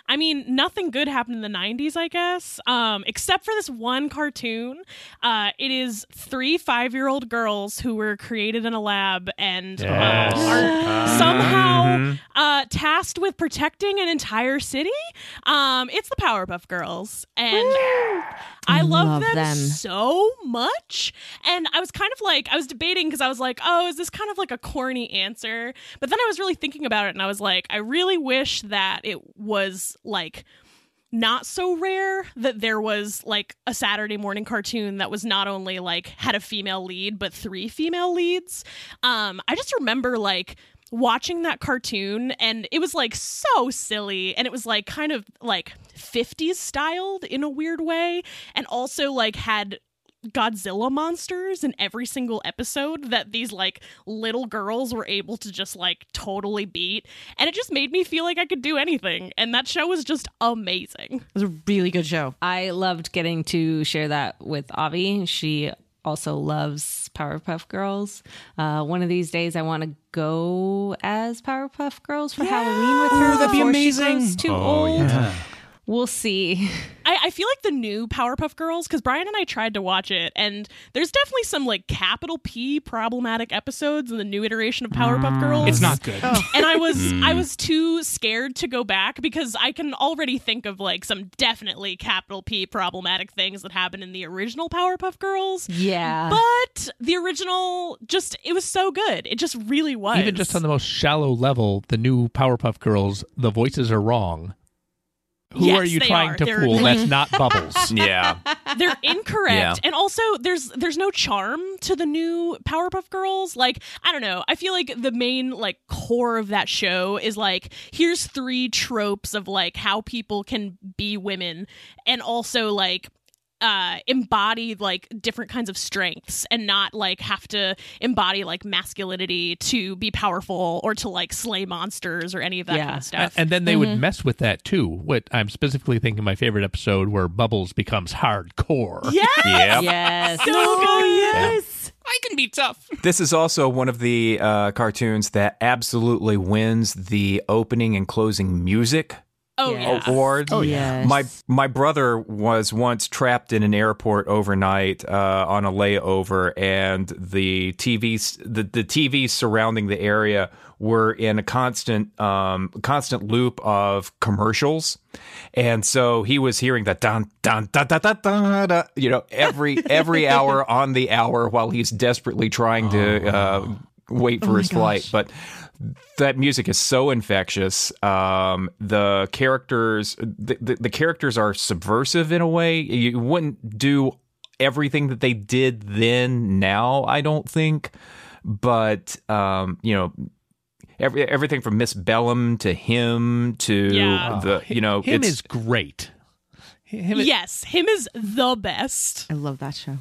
I mean, nothing good happened in the 90s, I guess, um, except for this one cartoon. Uh, it is three five year old girls who were created in a lab and Yes. uh, are somehow uh, tasked with protecting an entire city. Um, it's the Powerpuff Girls. And I love, Love them, them. so much. And I was kind of like, I was debating because I was like, oh, is this kind of like a corny answer? But then I was really thinking about it and I was like, I really wish that it was like not so rare that there was like a Saturday morning cartoon that was not only like had a female lead but three female leads. Um I just remember like watching that cartoon and it was like so silly and it was like kind of like 50s styled in a weird way and also like had Godzilla monsters in every single episode that these like little girls were able to just like totally beat. And it just made me feel like I could do anything. And that show was just amazing. It was a really good show. I loved getting to share that with Avi. She also loves Powerpuff Girls. Uh, one of these days, I want to go as Powerpuff Girls for Halloween with her. that'd be before she amazing. grows too old. We'll see. I, I feel like the new Powerpuff Girls, because Brian and I tried to watch it, and there's definitely some like capital P problematic episodes in the new iteration of Powerpuff mm. Girls. It's not good. and I was mm. I was too scared to go back because I can already think of like some definitely capital P problematic things that happened in the original Powerpuff Girls. Yeah. But the original just it was so good. It just really was. Even just on the most shallow level, the new Powerpuff Girls, the voices are wrong. Who Yes, are you trying are. to They're- fool? That's not Bubbles. Yeah. they're incorrect Yeah. and also there's there's no charm to the new powerpuff girls like i don't know i feel like the main like core of that show is like here's three tropes of like how people can be women and also like uh embody like different kinds of strengths and not like have to embody like masculinity to be powerful or to like slay monsters or any of that Yeah. kind of stuff And then they would mess with that too. What I'm specifically thinking my favorite episode where Bubbles becomes hardcore. yeah Yep. Yes. so good Yes. I can be tough. This is also one of the uh, cartoons that absolutely wins the opening and closing music oh Yeah. yeah award. Oh, yes. My my brother was once trapped in an airport overnight uh, on a layover, and the TVs the, the TVs surrounding the area were in a constant um, constant loop of commercials, and so he was hearing that dun dun dun dun dun, dun, dun you know every every hour on the hour while he's desperately trying to uh, wait for his flight, but that music is so infectious. Um, the characters, the, the, the characters are subversive in a way. You wouldn't do everything that they did then. Now, I don't think, but um, you know. Every, everything from Miss Bellum to him to Yeah. the you know Him it's is great. Him is- yes him is the best I love that show.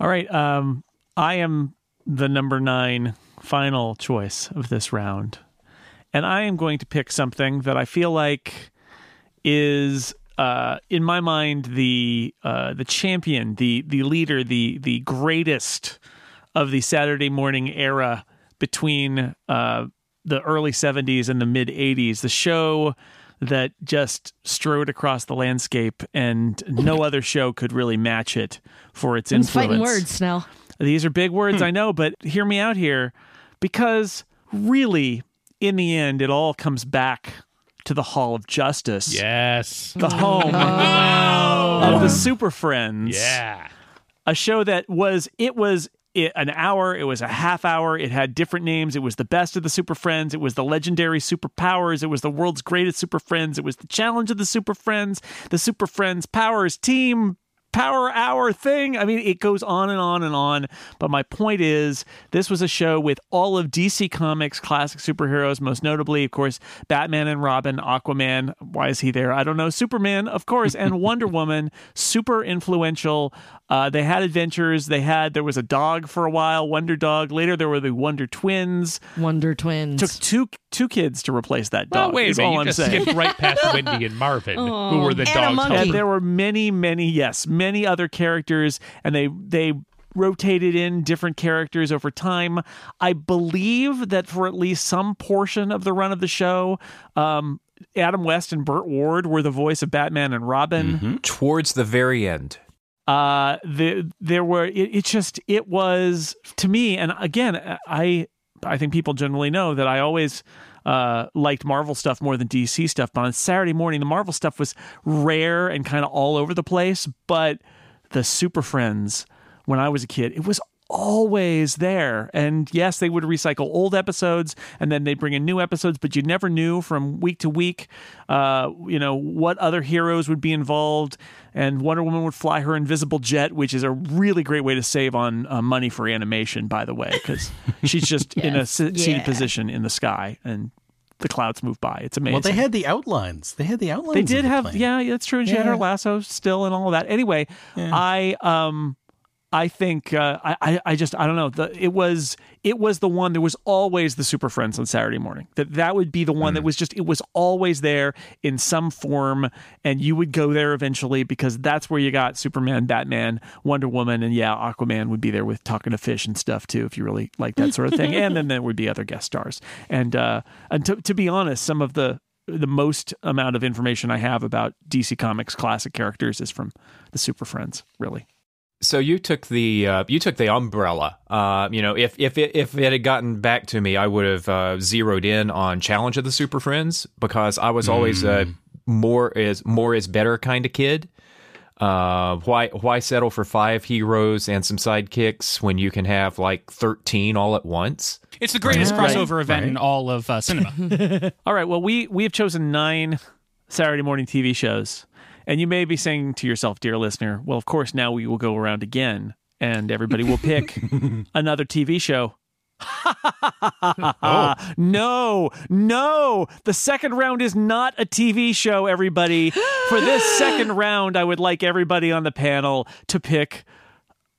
All right. Um, I am the number nine final choice of this round. And I am going to pick something that I feel like is uh, in my mind the uh, the champion, the the leader, the the greatest of the Saturday morning era between uh, the early 70s and the mid 80s. The show that just strode across the landscape, and no other show could really match it for its Them's influence. fighting words, Snell. These are big words, I know, but hear me out here because really in the end, it all comes back to the Hall of Justice, Yes. the home oh. of the Super Friends. Yeah. a show that was it was i- an hour it was a half hour it had different names it was the best of the super friends it was the legendary superpowers it was the world's greatest super friends it was the challenge of the super friends the super friends powers team power hour thing i mean it goes on and on and on but my point is this was a show with all of dc comics classic superheroes most notably of course batman and robin aquaman why is he there i don't know superman of course and wonder woman super influential uh, they had adventures. They had there was a dog for a while, Wonder Dog. Later there were the Wonder Twins. Wonder Twins. Took two two kids to replace that Well, dog. wait a is minute. all You I'm just saying. skipped right past Wendy and Marvin, who were the And a dogs. monkey. And there were many, many, yes, many other characters, and they they rotated in different characters over time. I believe that for at least some portion of the run of the show, um, Adam West and Burt Ward were the voice of Batman and Robin. Towards the very end. uh the, there were it, it just it was to me and again i i think people generally know that i always uh liked marvel stuff more than dc stuff but on saturday morning the marvel stuff was rare and kind of all over the place but the super friends when i was a kid it was always there and yes they would recycle old episodes and then they'd bring in new episodes but you never knew from week to week uh, you know what other heroes would be involved and wonder woman would fly her invisible jet which is a really great way to save on uh, money for animation by the way because she's just in a se- seated Yeah. position in the sky and the clouds move by it's amazing Well, they had the outlines. They had the outlines. they did the have, plane. yeah, that's true. And she had her lasso still and all of that. Anyway, I um, I think uh, I, I just I don't know. The, it was it was the one. There was always the Super Friends on Saturday morning. That that would be the one that was just it was always there in some form, and you would go there eventually because that's where you got Superman, Batman, Wonder Woman, and yeah, Aquaman would be there with talking to fish and stuff too if you really like that sort of thing. and then there would be other guest stars. And uh, and to, to be honest, some of the the most amount of information I have about DC Comics classic characters is from the Super Friends, really. So you took the uh, you took the umbrella. Uh, you know, if if it, if it had gotten back to me, I would have uh, zeroed in on Challenge of the Super Friends because I was always a more is more is better kind of kid. Uh, why why settle for five heroes and some sidekicks when you can have like thirteen all at once? It's the greatest Right. crossover event in all of uh, cinema. All right, well we we have chosen nine Saturday morning TV shows, and you may be saying to yourself, dear listener, well, of course now we will go around again, and everybody will pick another TV show. Oh. No, no. The second round is not a TV show, everybody. For this second round, I would like everybody on the panel to pick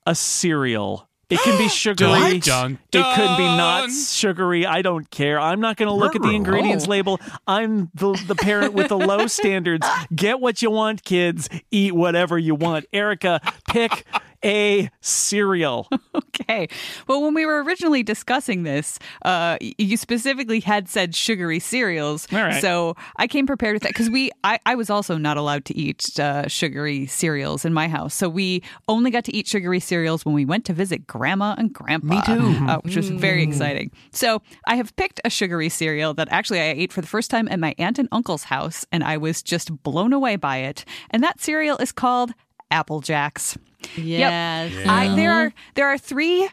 a cereal. It can be sugary. Dun, It could be not sugary. I don't care. I'm not going to look at the ingredients label. I'm the, the parent with the low standards. Get what you want, kids. Eat whatever you want. Erika, pick a cereal. Okay. Well, when we were originally discussing this, uh, you specifically had said sugary cereals. All right. So I came prepared with that because we, I, I was also not allowed to eat uh, sugary cereals in my house. So we only got to eat sugary cereals when we went to visit grandma and grandpa. Me too. Uh, which was very exciting. So I have picked a sugary cereal that actually I ate for the first time at my aunt and uncle's house, and I was just blown away by it. And that cereal is called Apple Jacks. Yes. I, there are there are three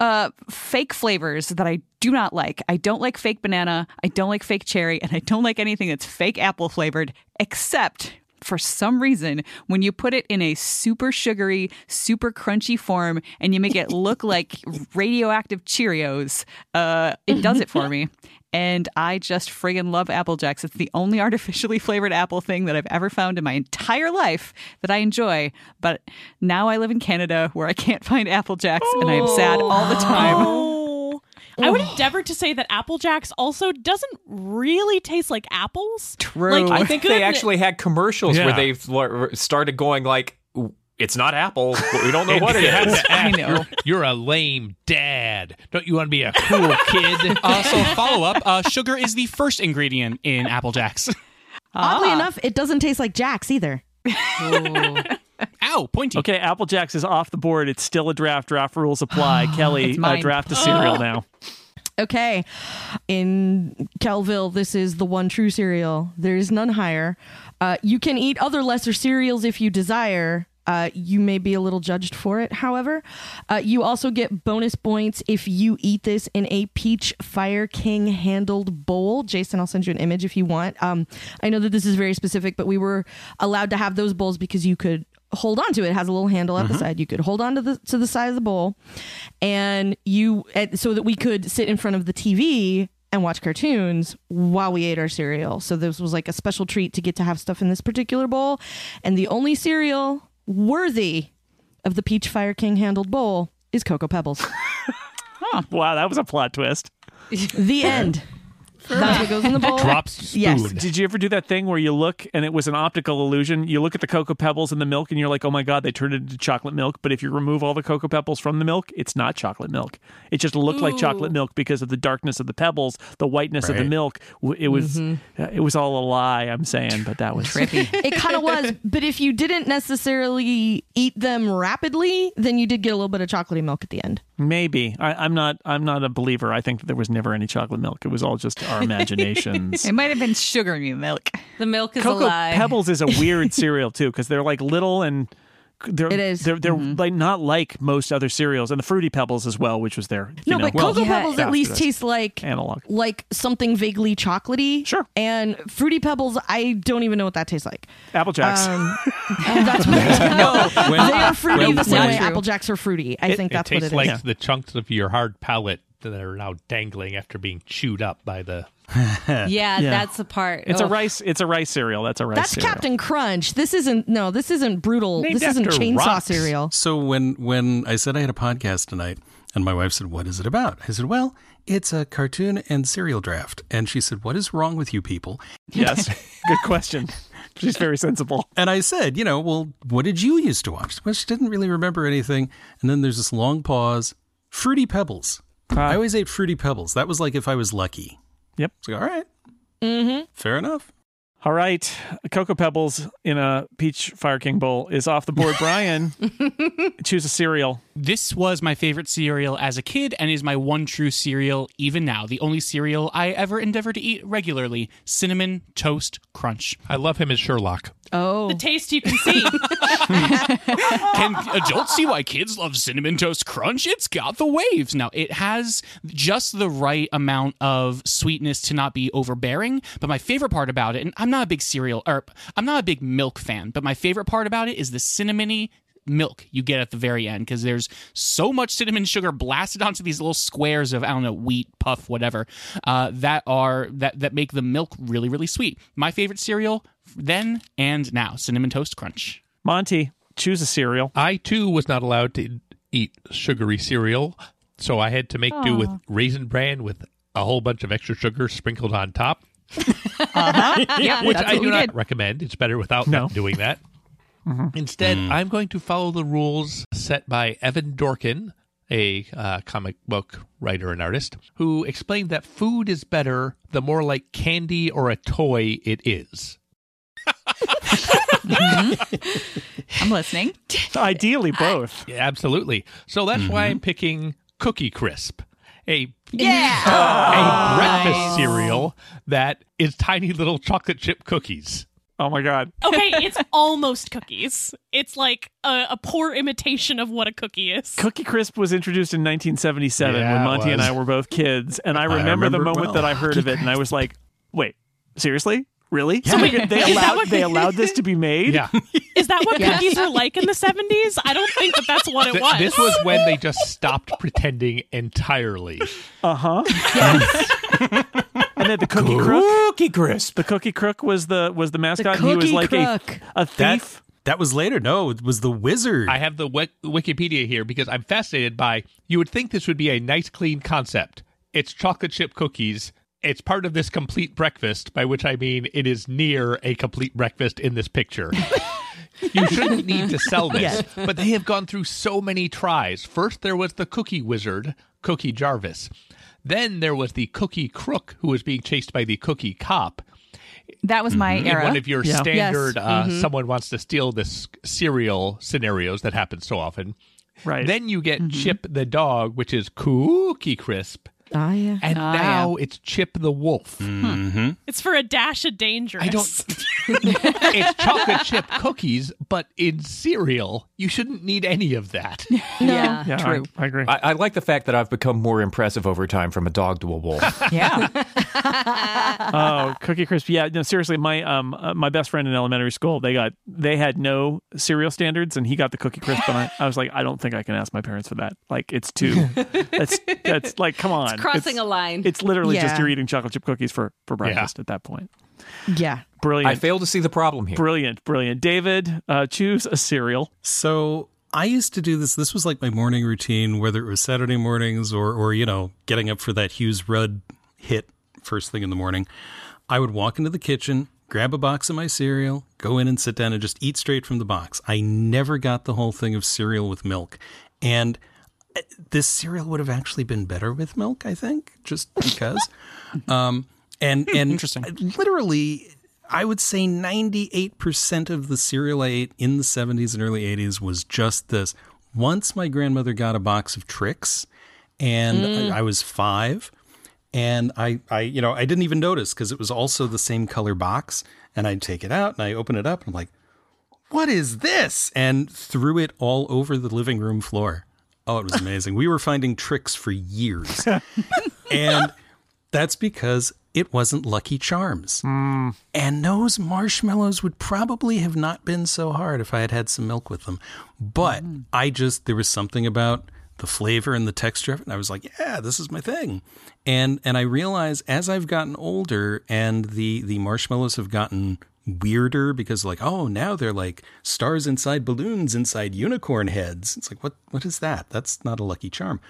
uh, fake flavors that I do not like. I don't like fake banana. I don't like fake cherry, and I don't like anything that's fake apple flavored. Except for some reason, when you put it in a super sugary, super crunchy form, and you make it look like radioactive Cheerios, uh, it does it for me. And I just friggin' love Apple Jacks. It's the only artificially flavored apple thing that I've ever found in my entire life that I enjoy. But now I live in Canada where I can't find Apple Jacks and I am sad oh. all the time. Oh. I would oh. endeavor to say that Apple Jacks also doesn't really taste like apples. True. Like, I think they actually had commercials where they've started going like, "It's not Apple. We don't know what it is. had I know. You're, you're a lame dad. Don't you want to be a cool kid? uh, so follow up: uh, sugar is the first ingredient in Apple Jacks. Oddly Ah. enough, it doesn't taste like Jack's either. Ow, pointy. Okay, Apple Jacks is off the board. It's still a draft. Draft rules apply. Kelly, It's uh, draft a cereal now. Okay. In Kelville, this is the one true cereal. There is none higher. Uh, you can eat other lesser cereals if you desire. Uh, you may be a little judged for it, however. Uh, you also get bonus points if you eat this in a Peach Fire King handled bowl. Jason, I'll send you an image if you want. Um, I know that this is very specific, but we were allowed to have those bowls because you could hold on to it. It has a little handle at the side. You could hold on to the to the side of the bowl, and you so that we could sit in front of the TV and watch cartoons while we ate our cereal. So this was like a special treat to get to have stuff in this particular bowl, and the only cereal worthy of the Peach Fire King handled bowl is Cocoa Pebbles. Wow, that was a plot twist. the end. That's what goes in the bowl. Drops spoon. Yes. Did you ever do that thing where you look and it was an optical illusion? You look at the cocoa pebbles in the milk and you're like, oh my God, they turned it into chocolate milk. But if you remove all the cocoa pebbles from the milk, it's not chocolate milk. It just looked like chocolate milk because of the darkness of the pebbles, the whiteness of the milk. It was uh, it was all a lie, I'm saying, but that was Trippy. it kind of was, but if you didn't necessarily eat them rapidly, then you did get a little bit of chocolatey milk at the end. maybe. I, I'm not I'm not a believer. I think that there was never any chocolate milk. It was all just our imaginations. It might have been sugary milk. The milk is Cocoa a lie. Pebbles is a weird cereal too because they're like little and they're It is. they're, they're like not like most other cereals and the fruity pebbles as well, which was their you No, know, but Cocoa yeah. Pebbles at least Bastardized. taste like analog. like something vaguely chocolatey. Sure. And Fruity Pebbles, I don't even know what that tastes like. Apple Jacks. Um, that's what no, When- they are fruity when- the same when- way Apple Jacks are fruity. I think it that's what tastes it is. like Yeah. the chunks of your hard palate that are now dangling after being chewed up by the. yeah, that's the part. it's a rice. It's a rice cereal. That's a rice. That's cereal. Captain Crunch. This isn't no. This isn't brutal. Named this isn't chainsaw rocks. cereal. So when when I said I had a podcast tonight, and my wife said, "What is it about?" I said, "Well, it's a cartoon and cereal draft." And she said, "What is wrong with you people?" Yes. Good question. She's very sensible. And I said, "You know, well, what did you used to watch?" Well, she didn't really remember anything. And then there's this long pause. Fruity Pebbles. I always ate Fruity Pebbles. That was like if I was lucky. Yep. It's like, all right. Mm-hmm. Fair enough. All right, Cocoa Pebbles in a Peach Fire King bowl is off the board. Brian, choose a cereal. This was my favorite cereal as a kid and is my one true cereal even now. The only cereal I ever endeavor to eat regularly Cinnamon Toast Crunch. I love him as Sherlock. Oh, The taste you can see. Can adults see why kids love Cinnamon Toast Crunch? It's got the waves. Now, it has just the right amount of sweetness to not be overbearing. But my favorite part about it, and I'm not a big cereal, or I'm not a big milk fan, but my favorite part about it is the cinnamony milk you get at the very end because there's so much cinnamon sugar blasted onto these little squares of I don't know wheat puff whatever uh, that are that that make the milk really really sweet. My favorite cereal then and now cinnamon toast crunch. Monty, choose a cereal. I too was not allowed to eat sugary cereal, so I had to make do with raisin bran with a whole bunch of extra sugar sprinkled on top, Yeah, which I do not did. recommend. It's better without No. doing that. Mm-hmm. Instead, mm. I'm going to follow the rules set by Evan Dorkin, a uh, comic book writer and artist, who explained that food is better the more like candy or a toy it is. I'm listening. Ideally, both. Yeah, absolutely. So that's why I'm picking Cookie Crisp, a Yeah. a oh, breakfast cereal that is tiny little chocolate chip cookies. Oh my God. Okay, it's almost cookies. It's like a, a poor imitation of what a cookie is. Cookie Crisp was introduced in 1977 Yeah, when it Monty and. I were both kids, and I remember, the remember it moment well. that I heard of it, and I was like, "Wait, seriously? Really? So wait, they allowed what- they allowed this to be made? Yeah. Is that what Yes. cookies were like in the 70s? I don't think that that's what it Th- was. this was when they just stopped pretending entirely. Uh huh. and then the Cookie Crook. Cookie Crisp. The Cookie Crook was the was the mascot. he was like Crook. a a thief. that was later. No, it was the wizard. I have the wik- Wikipedia here because I'm fascinated by. You would think this would be a nice, clean concept. It's chocolate chip cookies. It's part of this complete breakfast, by which I mean it is near a complete breakfast in this picture. you shouldn't need to sell this, but they have gone through so many tries. First, there was the cookie wizard, Cookie Jarvis. Then there was the cookie crook who was being chased by the cookie cop. That was my mm-hmm. in era. one of your Yeah. standard Yes. uh, mm-hmm. someone wants to steal this cereal scenarios that happen so often. Right. Then you get mm-hmm. Chip the dog, which is Cookie Crisp. Oh yeah. and Ah, now it's Chip the Wolf. Mm-hmm. It's for a dash of dangerous. I don't. it's chocolate chip cookies, but in cereal, you shouldn't need any of that. Yeah. Yeah, True. I, I agree. I, I like the fact that I've become more impressive over time from a dog to a wolf. Yeah. oh, Cookie Crisp. Yeah, no, seriously, my um uh, my best friend in elementary school, they got they had no cereal standards, and he got the Cookie Crisp, and I, I was like, I don't think I can ask my parents for that. Like, it's too. that's that's like, come on, Crossing a line. It's literally just you're eating chocolate chip cookies for for breakfast at that point. Yeah. Brilliant, I fail to see the problem here. brilliant, brilliant. David, uh, choose a cereal. So I used to do this. This was like my morning routine, whether it was Saturday mornings or, or you know, getting up for that Hughes Rudd hit first thing in the morning. I would walk into the kitchen, grab a box of my cereal, go in and sit down and just eat straight from the box. I never got the whole thing of cereal with milk. And this cereal would have actually been better with milk, I think, just because. um, and and Interesting. literally, I would say 98% of the cereal I ate in the 70s and early 80s was just this. Once my grandmother got a box of Trix, and I, I was five, and I, I, you know, I didn't even notice because it was also the same color box. And I'd take it out and I open it up and I'm like, what is this? And threw it all over the living room floor. Oh, it was amazing. we were finding Trix for years. and that's because it wasn't Lucky Charms. Hmm. And those marshmallows would probably have not been so hard if I had had some milk with them. But hmm. I just, there was something about the flavor and the texture of it. And I was like, yeah, this is my thing. And, and I realized as I've gotten older and the, the marshmallows have gotten weirder because like, oh, now they're like stars inside balloons inside unicorn heads. It's like, what, what is that? That's not a lucky charm.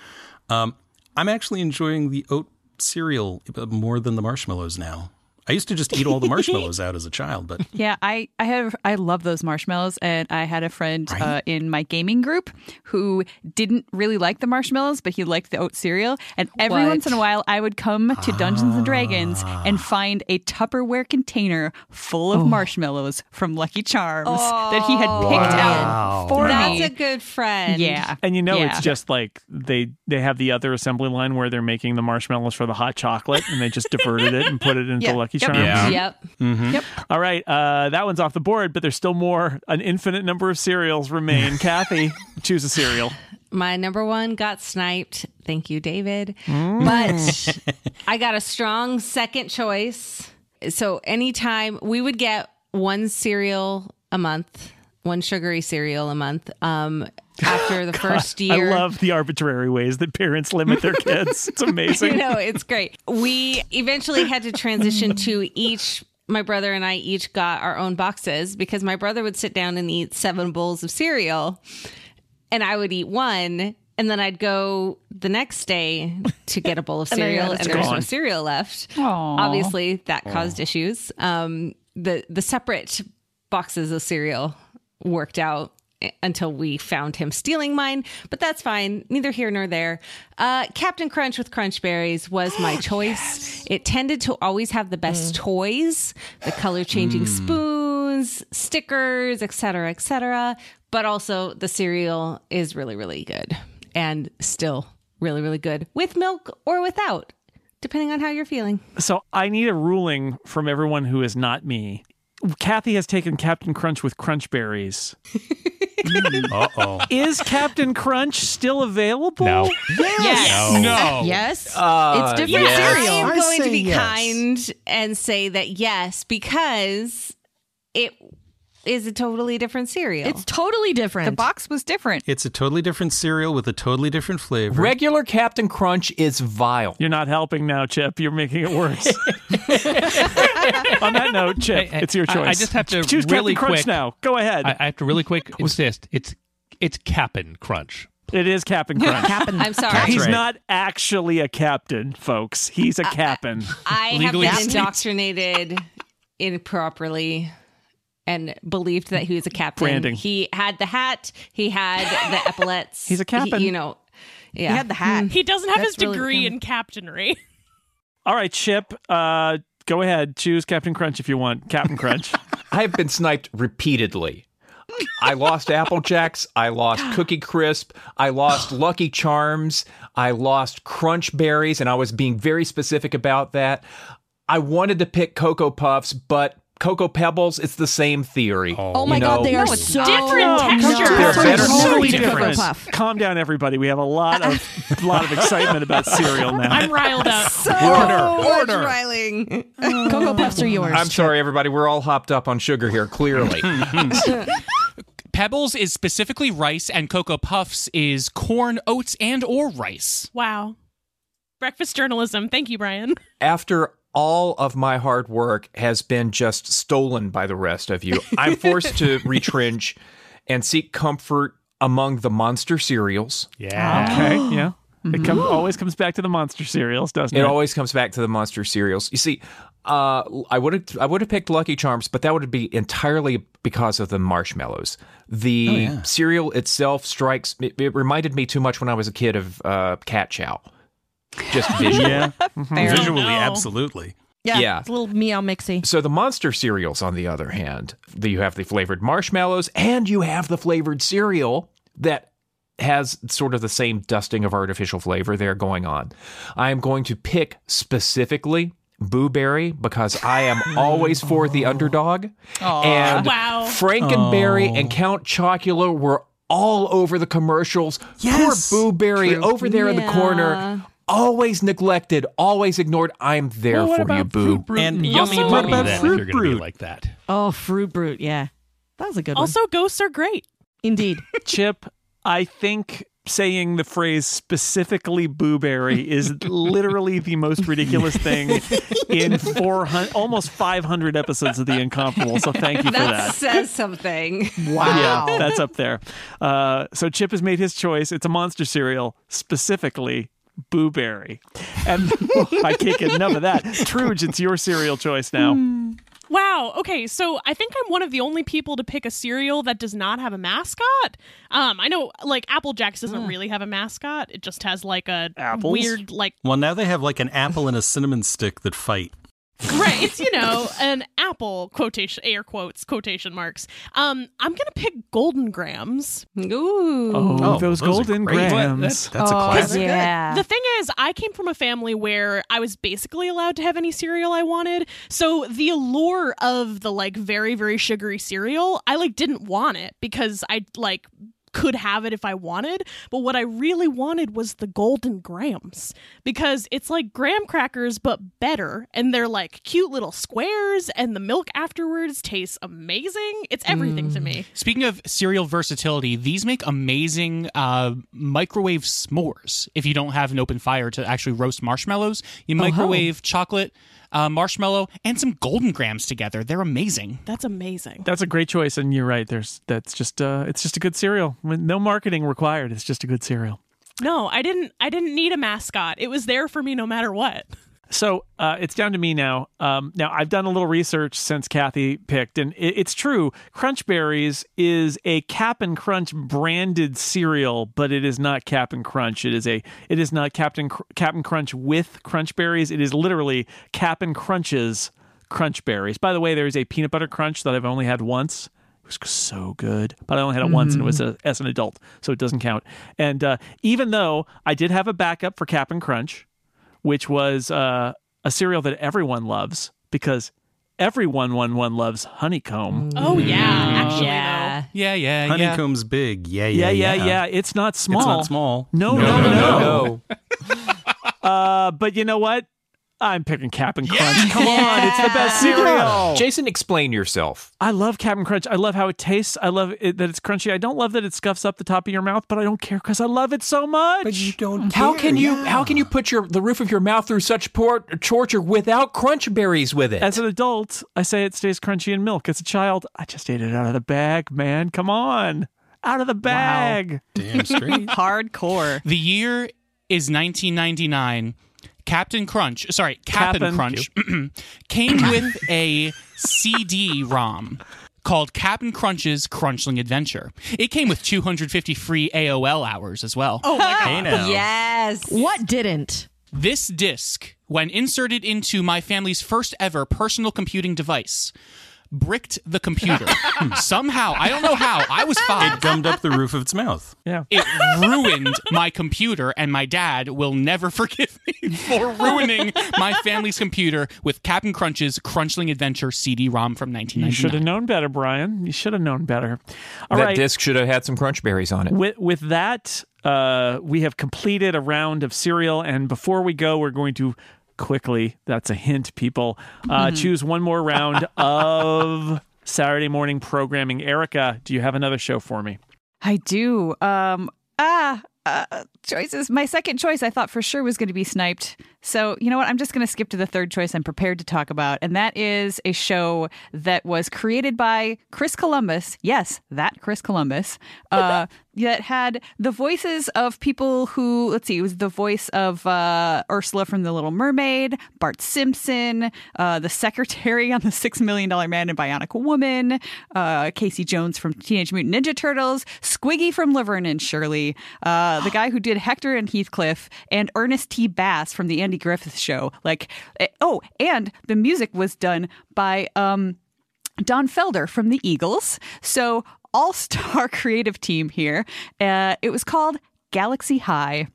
Um, I'm actually enjoying the oat cereal more than the marshmallows now. I used to just eat all the marshmallows out as a child, but Yeah, I I have I love those marshmallows, and I had a friend uh, in my gaming group who didn't really like the marshmallows, but he liked the oat cereal. And every What? once in a while, I would come to Dungeons and Dragons and find a Tupperware container full of marshmallows from Lucky Charms that he had picked out for That's me. That's a good friend. yeah, And you know Yeah. it's just like they they have the other assembly line where they're making the marshmallows for the hot chocolate and they just diverted it and put it into Yeah. Lucky Yep. Charms. Yep. All right, uh, that one's off the board, but there's still more. An infinite number of cereals remain. Kathy, choose a cereal. My number one got sniped. Thank you, David. But I got a strong second choice. So anytime we would get one cereal a month, one sugary cereal a month. Um, after the first year, I love the arbitrary ways that parents limit their kids. It's you amazing. know, it's great. We eventually had to transition to each. My brother and I each got our own boxes because my brother would sit down and eat seven bowls of cereal, and I would eat one, and then I'd go the next day to get a bowl of cereal, had and to there was no cereal left. Aw. Obviously, that caused issues. Um, the the separate boxes of cereal worked out until we found him stealing mine, but that's fine. Neither here nor there. Uh, Captain Crunch with Crunch Berries was my choice. It tended to always have the best toys, the color changing spoons, stickers, etc., etc. But also the cereal is really, really good and still really, really good with milk or without, depending on how you're feeling. So I need a ruling from everyone who is not me. Kathy has taken Captain Crunch with Crunch Berries. uh oh. Is Captain Crunch still available? No. yes. No. Yes. Uh, it's different yes. I'm going to be yes. kind and say that yes, because it is a totally different cereal. It's totally different. The box was different. It's a totally different cereal with a totally different flavor. Regular Captain Crunch is vile. You're not helping now, Chip. You're making it worse. On that note, Chip, Hey, hey, it's your choice. I just have to choose really Captain Crunch quick- now. Go ahead. I, I have to really quick insist. It's it's Cap'n Crunch. it is Captain Crunch. Captain. I'm sorry. He's right. not actually a captain, folks. He's a uh, uh, captain. I have Legally been indoctrinated improperly and believed that he was a captain. Branding. He had the hat. He had the epaulets. He's a captain. He- you know, yeah. He had the hat. He doesn't have That's his really degree him. in captainry. All right, Chip. Uh, go ahead. Choose Captain Crunch if you want. Captain Crunch. I have been sniped repeatedly. I lost Apple Jacks. I lost Cookie Crisp. I lost Lucky Charms. I lost Crunch Berries, and I was being very specific about that. I wanted to pick Cocoa Puffs, but Cocoa Pebbles, it's the same theory. Oh, oh my you god, they are No, so different texture. They're better- totally Cocoa different. Puff. Calm down, everybody. We have a lot of lot of excitement about cereal now. I'm riled up. Order, order. riling. Oh. Cocoa Puffs are yours. I'm sorry, everybody. We're all hopped up on sugar here, clearly. Pebbles is specifically rice, and Cocoa Puffs is corn, oats, and or rice. Wow. Breakfast journalism. Thank you, Brian. After all of my hard work has been just stolen by the rest of you, I'm forced to retrench and seek comfort among the monster cereals. Yeah. Okay, yeah. It come, always comes back to the monster cereals, doesn't it? It always comes back to the monster cereals. You see, uh, I would have I would have picked Lucky Charms, but that would be entirely because of the marshmallows. The cereal itself strikes. It, it reminded me too much when I was a kid of uh, cat chow. Just visually. yeah. Mm-hmm. Fair. Visually, no. absolutely. yeah, yeah. It's a little meow mixy. So the monster cereals, on the other hand, the, you have the flavored marshmallows, and you have the flavored cereal that has sort of the same dusting of artificial flavor there going on. I am going to pick specifically Boo Berry because I am always for the underdog. And Wow. Frankenberry and Count Chocula were all over the commercials. Yes. Poor Boo Berry over there in the corner. Always neglected, always ignored. I'm there What for you, Boo. Fruit And and Also- Yummy What Puppy about if Fruit you're going to be Brute? like that? Oh, Fruit Brute. Yeah, that was a good one. Also, ghosts are great. Indeed. Chip, I think saying the phrase specifically booberry is literally the most ridiculous thing in 400 almost 500 episodes of the incomparable so thank you for That that says something. yeah that's up there uh, so chip has made his choice it's a monster cereal specifically booberry and i can't get enough of that truge it's your cereal choice now Wow. Okay, so I think I'm one of the only people to pick a cereal that does not have a mascot. Um, I know, like Apple Jacks doesn't really have a mascot. It just has like a Apples? weird, like Well, now they have like an apple and a cinnamon stick that fight. Right. It's you know an apple quotation air quotes quotation marks. Um, I'm gonna pick Golden Grahams. Ooh. oh, Oh, those, those golden great. grahams That's a Oh, classic. yeah. The thing is, I came from a family where I was basically allowed to have any cereal I wanted. So the allure of the like very very sugary cereal, I like didn't want it because I like could have it if I wanted, but what I really wanted was the golden grahams because it's like graham crackers but better and they're like cute little squares and the milk afterwards tastes amazing. It's everything to me. Speaking of cereal versatility, these make amazing uh, microwave s'mores. If you don't have an open fire to actually roast marshmallows, you microwave chocolate, uh, marshmallow, and some golden grahams together. They're amazing. That's amazing. That's a great choice, and you're right. There's that's just uh, it's just a good cereal. No marketing required. It's just a good cereal. No, I didn't I didn't need a mascot. It was there for me no matter what. So uh, it's down to me now. Um, now I've done a little research since Kathy picked, and it, it's true. Crunch Berries is a Cap'n Crunch branded cereal, but it is not Cap'n Crunch. It is a it is not Captain Cr- Cap'n Crunch with Crunch Berries. It is literally Cap'n Crunch's Crunch Berries. By the way, there is a peanut butter crunch that I've only had once. It was so good, but I only had it once, and it was a, as an adult, so it doesn't count. And uh, even though I did have a backup for Cap'n Crunch, which was uh, a cereal that everyone loves because everyone one one loves honeycomb. Oh yeah, actually yeah. Yeah, yeah, yeah. Honeycomb's big. Yeah, Yeah, yeah, yeah, yeah. It's not small. It's not small. No, no, no. no. Uh, but you know what? I'm picking Cap'n Crunch. Come on, it's the best cereal. Jason, explain yourself. I love Cap'n Crunch. I love how it tastes. I love it, that it's crunchy. I don't love that it scuffs up the top of your mouth, but I don't care because I love it so much. But you don't. How care, can you yeah. how can you put your the roof of your mouth through such poor torture without crunch berries with it? As an adult, I say it stays crunchy in milk. As a child, I just ate it out of the bag, man. Come on. Out of the bag. Damn straight. Hardcore. The year is 1999. Captain Crunch, sorry, Captain, Cap'n. Crunch, came with a CD-ROM called Captain Crunch's Crunchling Adventure. It came with 250 free AOL hours as well. Oh my god. Hey now. Yes. What didn't? This disc, when inserted into my family's first ever personal computing device, bricked the computer. Somehow, I don't know how. I was five. It gummed up the roof of its mouth. Yeah. It ruined my computer, and my dad will never forgive me for ruining my family's computer with Captain Crunch's Crunchling Adventure CD-ROM from You should have known better, Brian. You should have known better. All that right. disc should have had some crunch berries on it. With with that, uh, we have completed a round of cereal, and before we go, we're going to quickly. That's a hint, people. Uh, Choose one more round of Saturday morning programming. Erika, do you have another show for me? I do. Um, ah, uh, choices. My second choice I thought for sure was going to be sniped. So, you know what? I'm just going to skip to the third choice I'm prepared to talk about. And that is a show that was created by Chris Columbus. Yes, that Chris Columbus. Uh, that had the voices of people who, let's see, it was the voice of uh, Ursula from The Little Mermaid, Bart Simpson, uh, the secretary on The Six Million Dollar Man and Bionic Woman, uh, Casey Jones from Teenage Mutant Ninja Turtles, Squiggy from Laverne and Shirley, uh, the guy who did Hector and Heathcliff, and Ernest T. Bass from The Andy Griffith Show. Like, eh, oh, and the music was done by um, Don Felder from the Eagles. So, all star creative team here. Uh, it was called Galaxy High.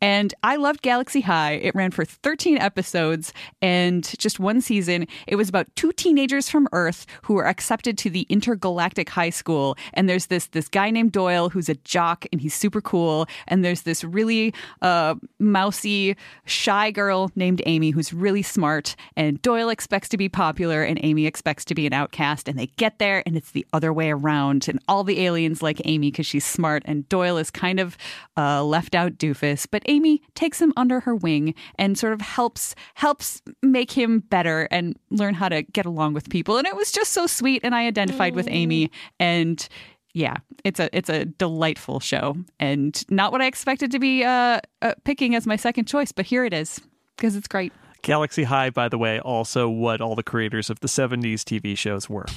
And I loved Galaxy High. It ran for 13 episodes and just one season. It was about two teenagers from Earth who were accepted to the intergalactic high school. And there's this this guy named Doyle who's a jock and he's super cool. And there's this really uh, mousy, shy girl named Amy who's really smart. And Doyle expects to be popular and Amy expects to be an outcast. And they get there and it's the other way around. And all the aliens like Amy because she's smart. And Doyle is kind of a left out doofus. But Amy takes him under her wing and sort of helps helps make him better and learn how to get along with people. And it was just so sweet. And I identified with Amy and yeah, it's a it's a delightful show and not what I expected to be uh, uh, picking as my second choice, but here it is because it's great. Galaxy High, by the way, also what all the creators of the 70s TV shows were.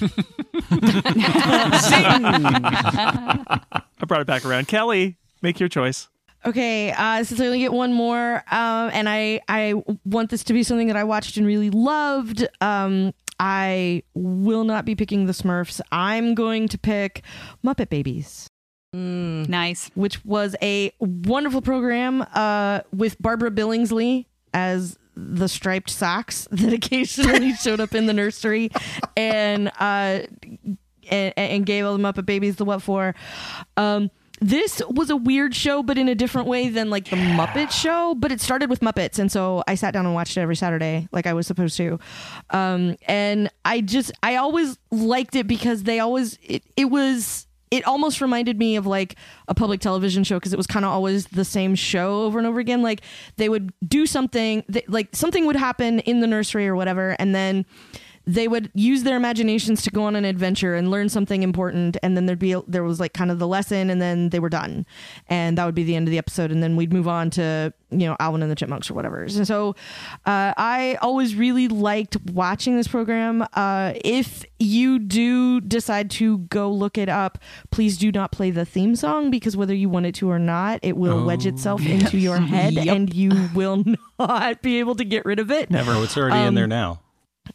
I brought it back around. Kelly, make your choice. Okay, uh, since I only get one more, um, and I I want this to be something that I watched and really loved. Um, I will not be picking the Smurfs. I'm going to pick Muppet Babies. Mm, Nice. which was a wonderful program uh, with Barbara Billingsley as the striped socks that occasionally showed up in the nursery, and uh, and, and gave all the Muppet babies the what for. Um, this was a weird show, but in a different way than like the Muppet show. But it started with Muppets, and so I sat down and watched it every Saturday, like I was supposed to. Um, and I just, I always liked it because they always, it, it was it almost reminded me of like a public television show because it was kind of always the same show over and over again like they would do something th- like something would happen in the nursery or whatever and then they would use their imaginations to go on an adventure and learn something important and then there'd be a, there was like kind of the lesson and then they were done. And that would be the end of the episode and then we'd move on to you know alvin and the chipmunks or whatever. And so uh, i always really liked watching this program. Uh, if you do decide to go look it up please do not play the theme song because whether you want it to or not it will wedge itself into your head and you will not be able to get rid of it. Never. Oh, it's already in there now.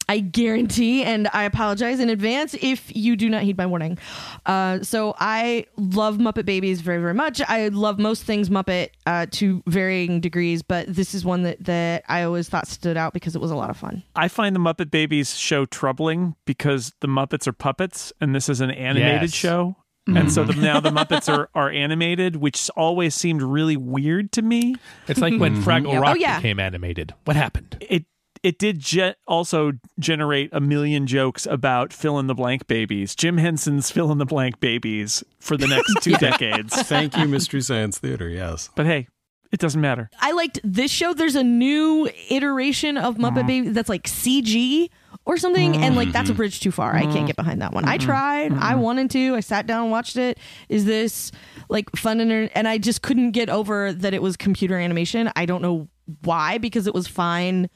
I guarantee, and I apologize in advance if you do not heed my warning. Uh, so I love Muppet Babies very, very much. I love most things Muppet uh, to varying degrees, but this is one that that I always thought stood out because it was a lot of fun. I find the Muppet Babies show troubling because the Muppets are puppets and this is an animated Yes. show. And so the, now the Muppets are, are animated, which always seemed really weird to me. It's like when Fraggle Yeah. Rock Oh, yeah. became animated. What happened? It it did ge- also generate a million jokes about fill in the blank babies, Jim Henson's fill in the blank babies for the next two decades. Thank you, Mystery Science Theater. Yes. But hey, it doesn't matter. I liked this show. There's a new iteration of Muppet mm-hmm. Baby that's like CG or something, and like that's a mm-hmm. bridge too far. I can't get behind that one. I mm-hmm. tried. I wanted to. I sat down and watched it. Is this like fun and and I just couldn't get over that it was computer animation. I don't know why because it was fine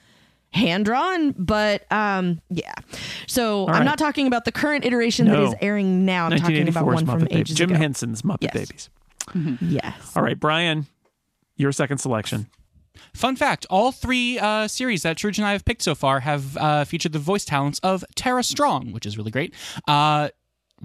hand drawn but um yeah so right. i'm not talking about the current iteration that No. is airing now i'm talking about one Muppet from Babies. ages Jim ago Henson's Muppet Yes. Babies. yes All right, Brian, your second selection. Fun fact: all three uh, series that Truge and I have picked so far have uh, featured the voice talents of Tara Strong, which is really great. Uh,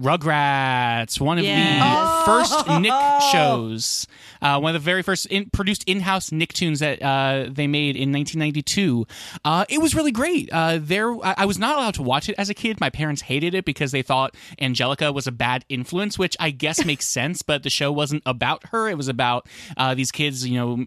Rugrats, one of Yes. the first Nick shows, uh, one of the very first in- produced in-house Nicktoons that uh, they made in 1992. Uh, it was really great. Uh, there, I-, I was not allowed to watch it as a kid. My parents hated it because they thought Angelica was a bad influence, which I guess makes sense. But the show wasn't about her; it was about uh, these kids, you know,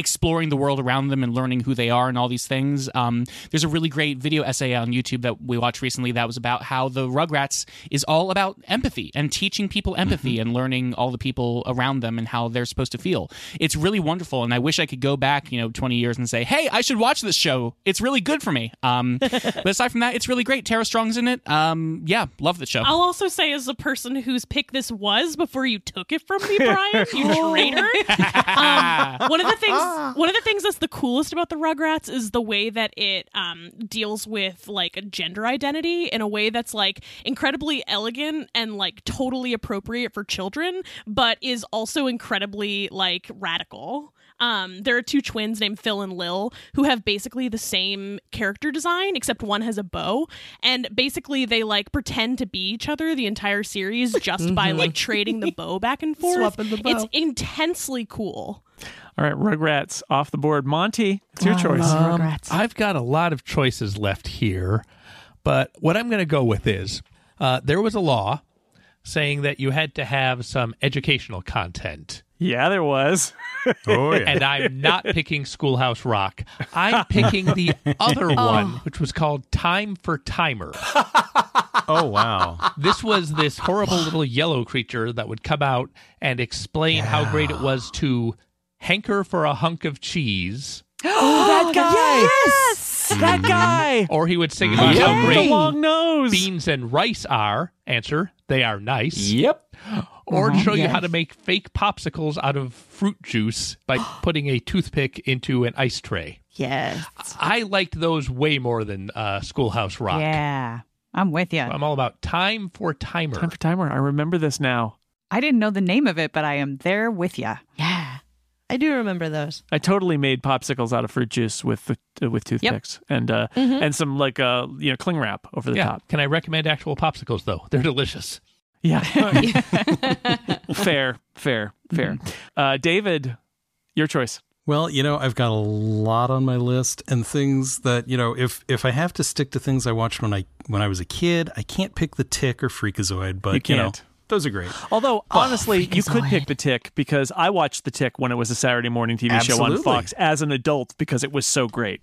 exploring the world around them and learning who they are and all these things. Um, there's a really great video essay on YouTube that we watched recently that was about how the Rugrats is all about empathy and teaching people empathy and learning all the people around them and how they're supposed to feel. It's really wonderful, and I wish I could go back, you know, 20 years and say, "Hey, I should watch this show. It's really good for me." Um, but aside from that, it's really great. Tara Strong's in it. Um, yeah, love the show. I'll also say, as a person whose pick this was before you took it from me, Brian, you traitor. Um, one of the things, one of the things that's the coolest about the Rugrats is the way that it um, deals with like a gender identity in a way that's like incredibly elegant and like totally appropriate for children, but is also incredibly like radical. Um, there are two twins named Phil and Lil who have basically the same character design, except one has a bow. And basically, they like pretend to be each other the entire series just by like trading the bow back and forth. Swapping the bow. It's intensely cool. All right, Rugrats off the board. Monty, it's your choice. Um, I've got a lot of choices left here, but what I'm going to go with is uh, there was a law saying that you had to have some educational content. yeah, there was. Oh yeah. And I'm not picking Schoolhouse Rock. I'm picking the other one, which was called Time for Timer. oh wow. This was this horrible little yellow creature that would come out and explain how great it was to hanker for a hunk of cheese. oh, that guy. Yes, that mm-hmm. guy. Or he would sing mm-hmm. about Yep, how the great long nose. beans and rice are. Answer, they are nice. Yep. Or to uh-huh. show you how to make fake popsicles out of fruit juice by putting a toothpick into an ice tray. Yes. I liked those way more than uh, Schoolhouse Rock. Yeah, I'm with you. I'm all about time for timer. Time for timer. I remember this now. I didn't know the name of it, but I am there with you. Yeah. I do remember those. I totally made popsicles out of fruit juice with uh, with toothpicks and uh, and some like uh you know cling wrap over the yeah. top. Can I recommend actual popsicles though? They're delicious. Yeah. fair, fair, fair. Uh, David, your choice. Well, you know, I've got a lot on my list and things that, you know, if if I have to stick to things I watched when I when I was a kid, I can't pick the tick or freakazoid, but You you, know, can't. Those are great. Although honestly, you could pick the Tick because I watched the Tick when it was a Saturday morning TV show on Fox as an adult because it was so great.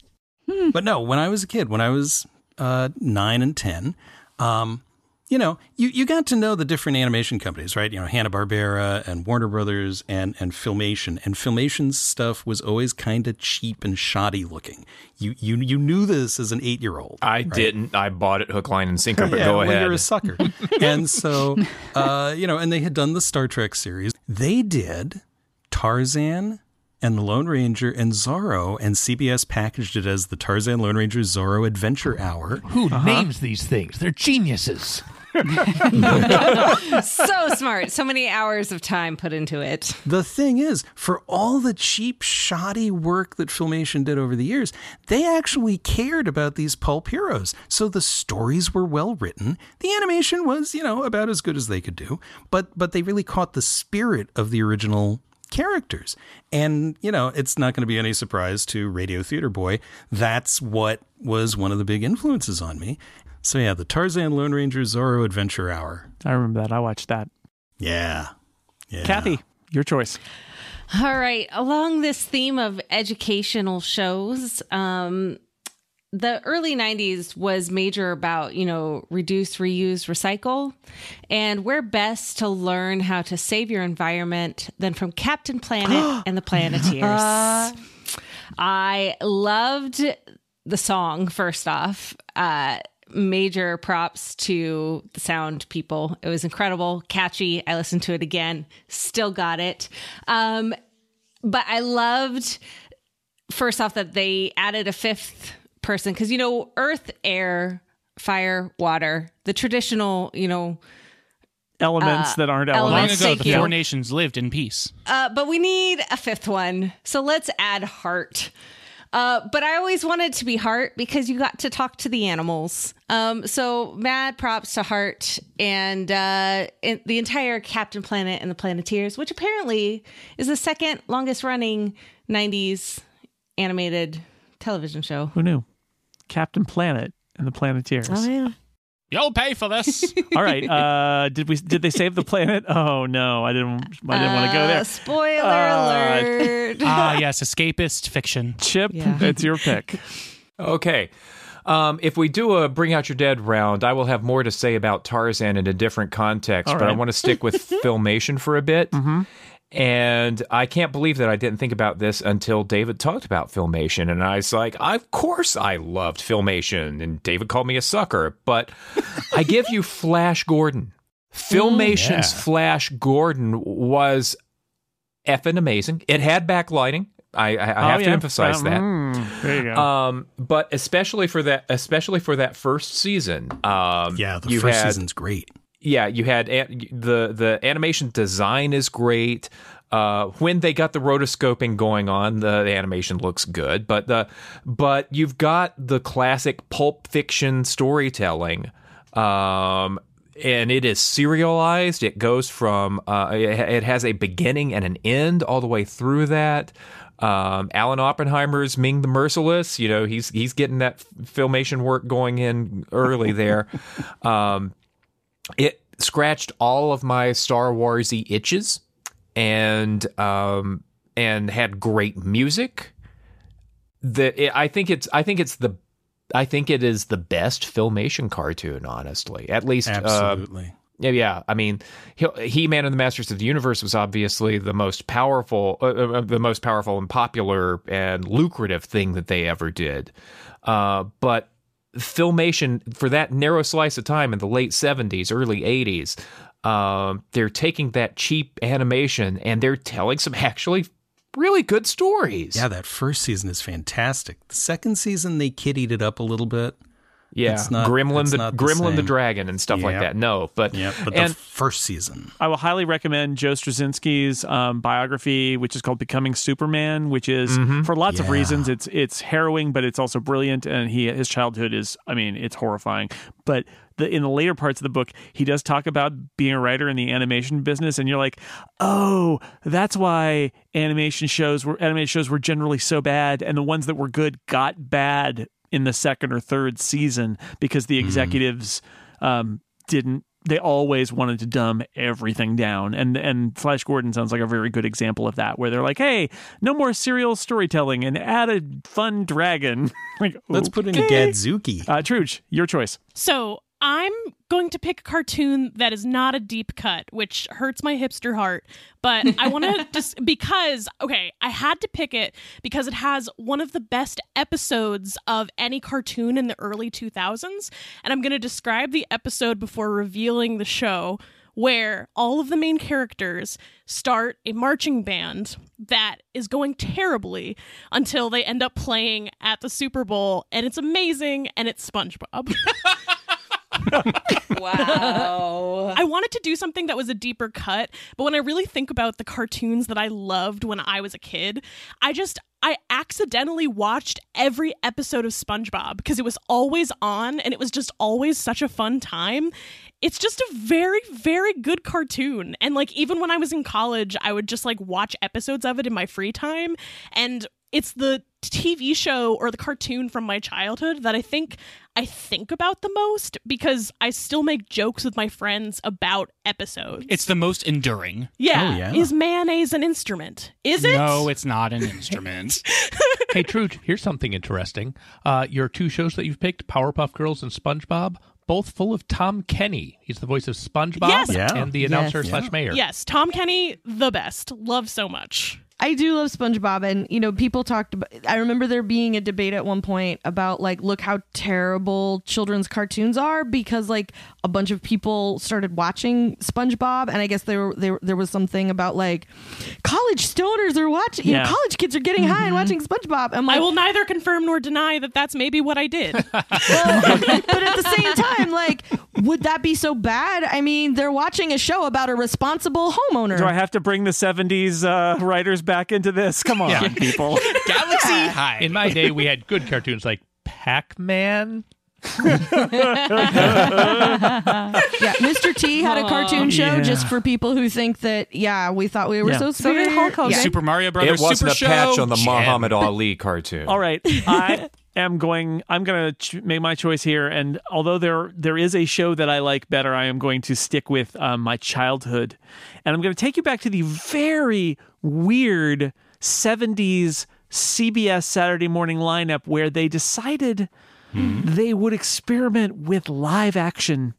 But no, when I was a kid, when I was uh, nine and ten, um, you know, you, you got to know the different animation companies, right? You know, Hanna Barbera and Warner Brothers and and Filmation. And Filmation's stuff was always kind of cheap and shoddy looking. You you you knew this as an eight year old. I didn't. I bought it hook, line, and sinker, but yeah, go well, ahead. You're a sucker. and so, uh, you know, and they had done the Star Trek series. They did Tarzan and the Lone Ranger and Zorro, and CBS packaged it as the Tarzan Lone Ranger Zorro Adventure Hour. Who uh-huh. names these things? They're geniuses. so smart. So many hours of time put into it. The thing is, for all the cheap, shoddy work that Filmation did over the years, they actually cared about these pulp heroes. So the stories were well written. The animation was, you know, about as good as they could do, but but they really caught the spirit of the original characters. And, you know, it's not going to be any surprise to Radio Theater Boy. That's what was one of the big influences on me. So yeah, the Tarzan Lone Ranger Zorro Adventure Hour. I remember that. I watched that. Yeah. Yeah. Kathy, your choice. All right. Along this theme of educational shows, um, the early 90s was major about, you know, reduce, reuse, recycle. And where best to learn how to save your environment than from Captain Planet and the Planeteers. I loved the song, first off. Uh, major props to the sound people. It was incredible, catchy. I listened to it again, still got it. Um, but I loved first off that they added a fifth person because you know earth air fire water the traditional you know elements that aren't elements. Long elements. ago, Thank the you. four nations lived in peace. Uh, but we need a fifth one. So let's add heart. Uh, but I always wanted to be Heart because you got to talk to the animals. Um, so mad props to Heart and uh, in, the entire Captain Planet and the Planeteers, which apparently is the second longest running 90s animated television show. Who knew? Captain Planet and the Planeteers. Oh yeah. You'll pay for this. All right. Uh, did we? Did they save the planet? Oh no, I didn't. I didn't want to go Uh, there. spoiler Uh, alert. ah, yes, escapist fiction. Chip, Yeah. it's your pick. Okay. Um, if we do a Bring Out Your Dead round, I will have more to say about Tarzan in a different context, All but I want to stick with filmation for a bit. And I can't believe that I didn't think about this until David talked about filmation. And I was like, of course I loved filmation. And David called me a sucker. But I give you Flash Gordon. Filmation's Yeah. Flash Gordon was effing amazing. It had backlighting. I, I, I have Oh, to emphasize Uh, that. mm, there you go. Um, but especially for that, especially for that first season. Um, Yeah, the you first had, season's great. Yeah, you had an- the the animation design is great. Uh, when they got the rotoscoping going on, the, the animation looks good. But the but you've got the classic pulp fiction storytelling. Um, and it is serialized. It goes from uh, it, it has a beginning and an end all the way through that. Um, Alan Oppenheimer's Ming the Merciless. You know, he's he's getting that f- filmation work going in early there. um, it scratched all of my Star Warsy itches, and um, and had great music. The it, I think it's I think it's the I think it is the best filmation cartoon. Honestly, at least uh, Absolutely. yeah, yeah. I mean, He Man and the Masters of the Universe was obviously the most powerful, uh, uh, the most powerful and popular and lucrative thing that they ever did. Uh, but filmation for that narrow slice of time in the late '70s, early '80s, um, they're taking that cheap animation and they're telling some actually really good stories. yeah, that first season is fantastic. The second season, they kiddied it up a little bit. Yeah. it's not- Gremlin it's the not the Gremlin the same. dragon and stuff like that. No, but Yeah, but and the first season. I will highly recommend Joe Straczynski's um, biography, which is called "Becoming Superman," which is for lots of reasons it's it's harrowing, but it's also brilliant. And he his childhood is, I mean, it's horrifying. But the, in the later parts of the book, he does talk about being a writer in the animation business, and you're like, oh, that's why animation shows were animated shows were generally so bad, and the ones that were good got bad in the second or third season because the executives um, didn't they always wanted to dumb everything down and and flash gordon sounds like a very good example of that where they're like hey no more serial storytelling and add a fun dragon like Let's put in okay. Gadzuki. uh truge your choice So I'm going to pick a cartoon that is not a deep cut, which hurts my hipster heart. But I want to just because, okay, I had to pick it because it has one of the best episodes of any cartoon in the early 2000s. And I'm going to describe the episode before revealing the show. Where all of the main characters start a marching band that is going terribly until they end up playing at the Super Bowl, and it's amazing, and it's SpongeBob. wow. I wanted to do something that was a deeper cut, but when I really think about the cartoons that I loved when I was a kid, I just I accidentally watched every episode of SpongeBob because it was always on and it was just always such a fun time. It's just a very very good cartoon. And like even when I was in college, I would just like watch episodes of it in my free time and it's the TV show or the cartoon from my childhood that I think I think about the most because I still make jokes with my friends about episodes. It's the most enduring. yeah. Oh, yeah. Is mayonnaise an instrument? Is it? No, it's not an instrument. hey, Trude, here's something interesting. Uh, your two shows that you've picked, Powerpuff Girls and SpongeBob, both full of Tom Kenny. He's the voice of SpongeBob Yes. Yeah. and the Yes. announcer slash mayor. Yes, Tom Kenny, the best. Love so much. I do love SpongeBob, and you know, people talked about. I remember there being a debate at one point about like, look how terrible children's cartoons are because like a bunch of people started watching SpongeBob, and I guess there there there was something about like college stoners are watching, you know, college kids are getting high and watching SpongeBob. I'm like, I will neither confirm nor deny that that's maybe what I did. but at the same time, like would that be so bad? I mean, they're watching a show about a responsible homeowner. Do I have to bring the 70s uh, writers back into this? Come on, Yeah. people. Galaxy High. In my day, we had good cartoons like Pac Man. yeah, Mr. T had a cartoon show Yeah. just for people who think that, yeah, we thought we were Yeah. so So smart. Hulk Hogan. Yeah. Super Mario Brothers. It wasn't Super a Show. on the Jem. Muhammad Ali cartoon. All right, I am going. I'm going to ch- make my choice here, and although there there is a show that I like better, I am going to stick with um, my childhood, and I'm going to take you back to the very weird '70s CBS Saturday morning lineup where they decided hmm. they would experiment with live action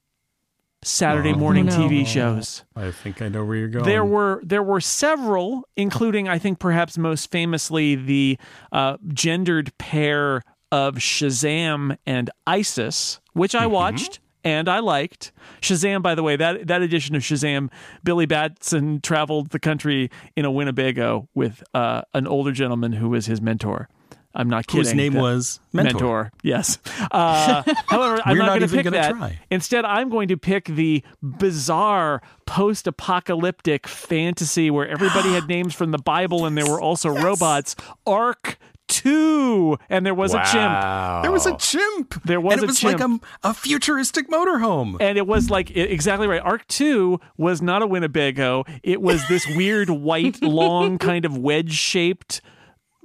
Saturday uh-huh. morning no. TV shows. I think I know where you're going. There were there were several, including I think perhaps most famously the uh, gendered pair of Shazam and Isis, which I mm-hmm. watched and I liked. Shazam, by the way, that that edition of Shazam, Billy Batson traveled the country in a Winnebago with uh, an older gentleman who was his mentor. I'm not kidding. Whose name That- was Mentor. Yes. Uh, however, I'm not, going to pick gonna that. try. Instead, I'm going to pick the bizarre post-apocalyptic fantasy where everybody had names from the Bible and there were also robots. Ark Two, and there was a chimp. There was a chimp. There was and it a was chimp. like a, a futuristic motorhome. And it was like i- exactly right. Ark Two was not a Winnebago. It was this weird white, long, kind of wedge-shaped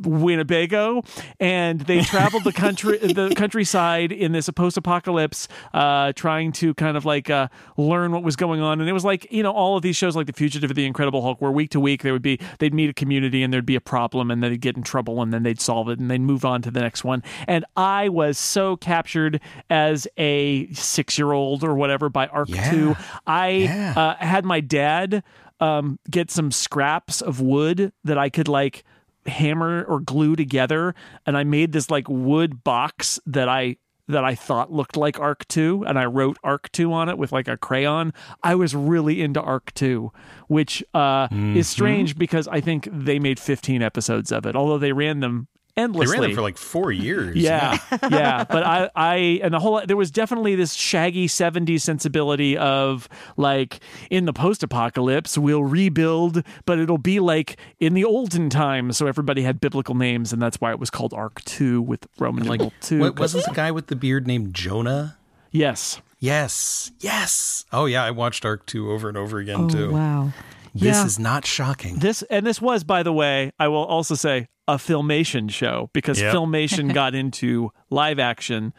Winnebago, and they traveled the country, the countryside in this post-apocalypse, uh, trying to kind of like uh, learn what was going on. And it was like you know all of these shows, like The Fugitive, or The Incredible Hulk, where week to week there would be they'd meet a community and there'd be a problem, and then they'd get in trouble, and then they'd solve it, and they'd move on to the next one. And I was so captured as a six-year-old or whatever by Ark Yeah. Two. I Yeah. uh, had my dad um, get some scraps of wood that I could like hammer or glue together, and I made this like wood box that I that I thought looked like Ark 2 and I wrote Ark 2 on it with like a crayon. I was really into Ark 2, which uh, Mm-hmm. is strange because I think they made 15 episodes of it, although they ran them They ran it for like four years. Yeah, yeah. But I, I, and the whole, there was definitely this shaggy 70s sensibility of like in the post apocalypse, we'll rebuild, but it'll be like in the olden times. So everybody had biblical names, and that's why it was called Ark 2 with Roman Like, numeral 2. what, wasn't the guy with the beard named Jonah? yes. Yes, yes. Oh yeah, I watched Ark Two over and over again Oh, too. wow. This Yeah. is not shocking. This, and this was, by the way, I will also say a filmation show because Yep. filmation got into live action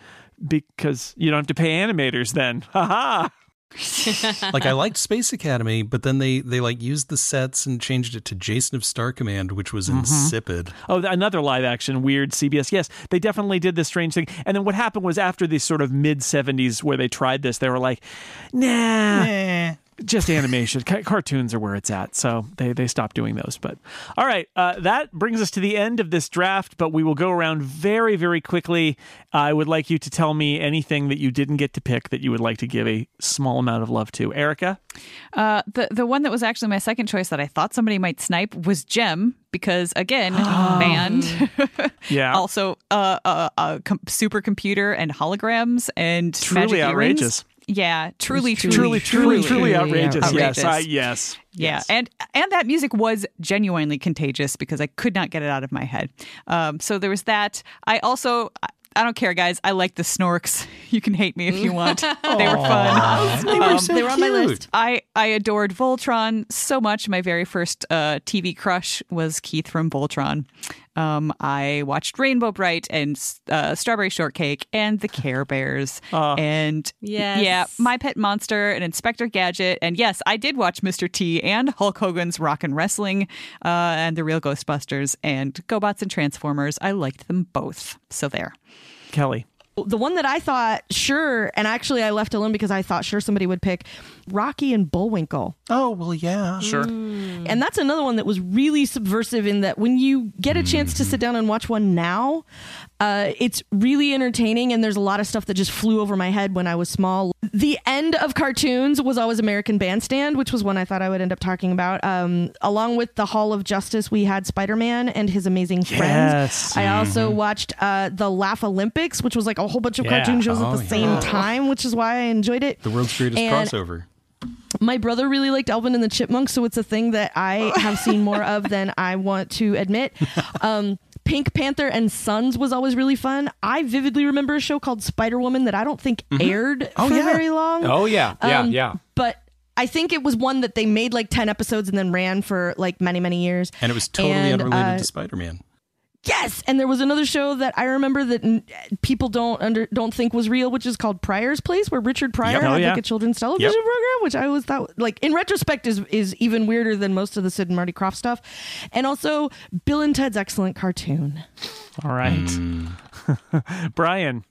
because you don't have to pay animators then. Ha ha. like I liked Space Academy, but then they they like used the sets and changed it to Jason of Star Command, which was Mm-hmm. insipid. Oh, another live action weird CBS. Yes, they definitely did this strange thing. And then what happened was after the sort of mid 70s where they tried this, they were like, nah. Just animation. Cartoons are where it's at. So they, they stopped doing those. But all right, uh, that brings us to the end of this draft, but we will go around very, very quickly. I would like you to tell me anything that you didn't get to pick that you would like to give a small amount of love to. Erika? Uh, the the one that was actually my second choice that I thought somebody might snipe was Jem because again, band, Yeah. also uh, uh, uh, com- supercomputer and holograms and Truly magic earrings. Yeah, truly, Truly, truly, truly, truly, outrageous. Yes. I, yes. Yeah, and and that music was genuinely contagious because I could not get it out of my head. Um, so there was that. I also. I- I don't care, guys. I like the Snorks. You can hate me if you want. they were fun. They were so they were on my cute. list. I, I adored Voltron so much. My very first uh, TV crush was Keith from Voltron. Um, I watched Rainbow Brite and uh, Strawberry Shortcake and the Care Bears. and Yes. yeah, My Pet Monster and Inspector Gadget. And yes, I did watch Mr. T and Hulk Hogan's Rock and Wrestling uh, and The Real Ghostbusters and GoBots and Transformers. I liked them both. So there. Kelly. The one that I thought sure, and actually I left alone because I thought sure somebody would pick Rocky and Bullwinkle. Oh well, yeah. Sure. Mm. And that's another one that was really subversive in that when you get a chance to sit down and watch one now, Uh, it's really entertaining, and there's a lot of stuff that just flew over my head when I was small. The end of cartoons was always American Bandstand, which was one I thought I would end up talking about. Um, along with the Hall of Justice, we had Spider Man and his amazing friends. Yes. I also watched uh, the Laugh Olympics, which was like a whole bunch of Yeah. cartoon shows Oh, at the yeah. same time, which is why I enjoyed it. The world's greatest And- crossover. My brother really liked Alvin and the Chipmunks, so it's a thing that I have seen more of than I want to admit. Um, Pink Panther and Sons was always really fun. I vividly remember a show called Spider Woman that I don't think aired Oh, for yeah. very long. Oh yeah, yeah, Um, yeah. But I think it was one that they made like 10 episodes and then ran for like many, many years. And it was totally And, unrelated uh, to Spider Man. Yes, and there was another show that I remember that n- people don't under don't think was real, which is called Pryor's Place, where Richard Pryor Yep. had Oh, yeah. like a children's television Yep. program, which I always thought, like in retrospect, is is even weirder than most of the Sid and Marty Krofft stuff, and also Bill and Ted's excellent cartoon. All right. Hmm. Brian,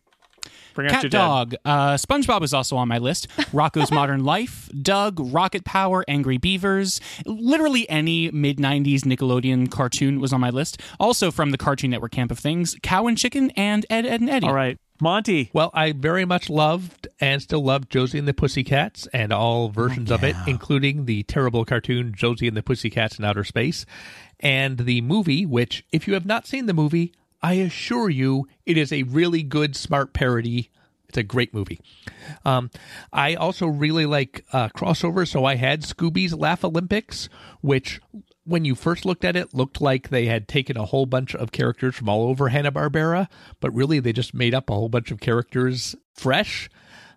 bring out Cat your dad. Dog. Uh, SpongeBob is also on my list. Rocko's Modern Life, Doug, Rocket Power, Angry Beavers. Literally any mid 90s Nickelodeon cartoon was on my list. Also from the Cartoon Network camp of things, Cow and Chicken and Ed, Ed, and Eddy. All right. Monty. Well, I very much loved and still love Josie and the Pussycats and all versions of it, including the terrible cartoon Josie and the Pussycats in Outer Space, and the movie, which, if you have not seen the movie, I assure you it is a really good, smart parody. It's a great movie. Um, I also really like uh, crossover, so I had Scooby's Laugh Olympics, which, when you first looked at it, looked like they had taken a whole bunch of characters from all over Hanna Barbera, but really they just made up a whole bunch of characters fresh.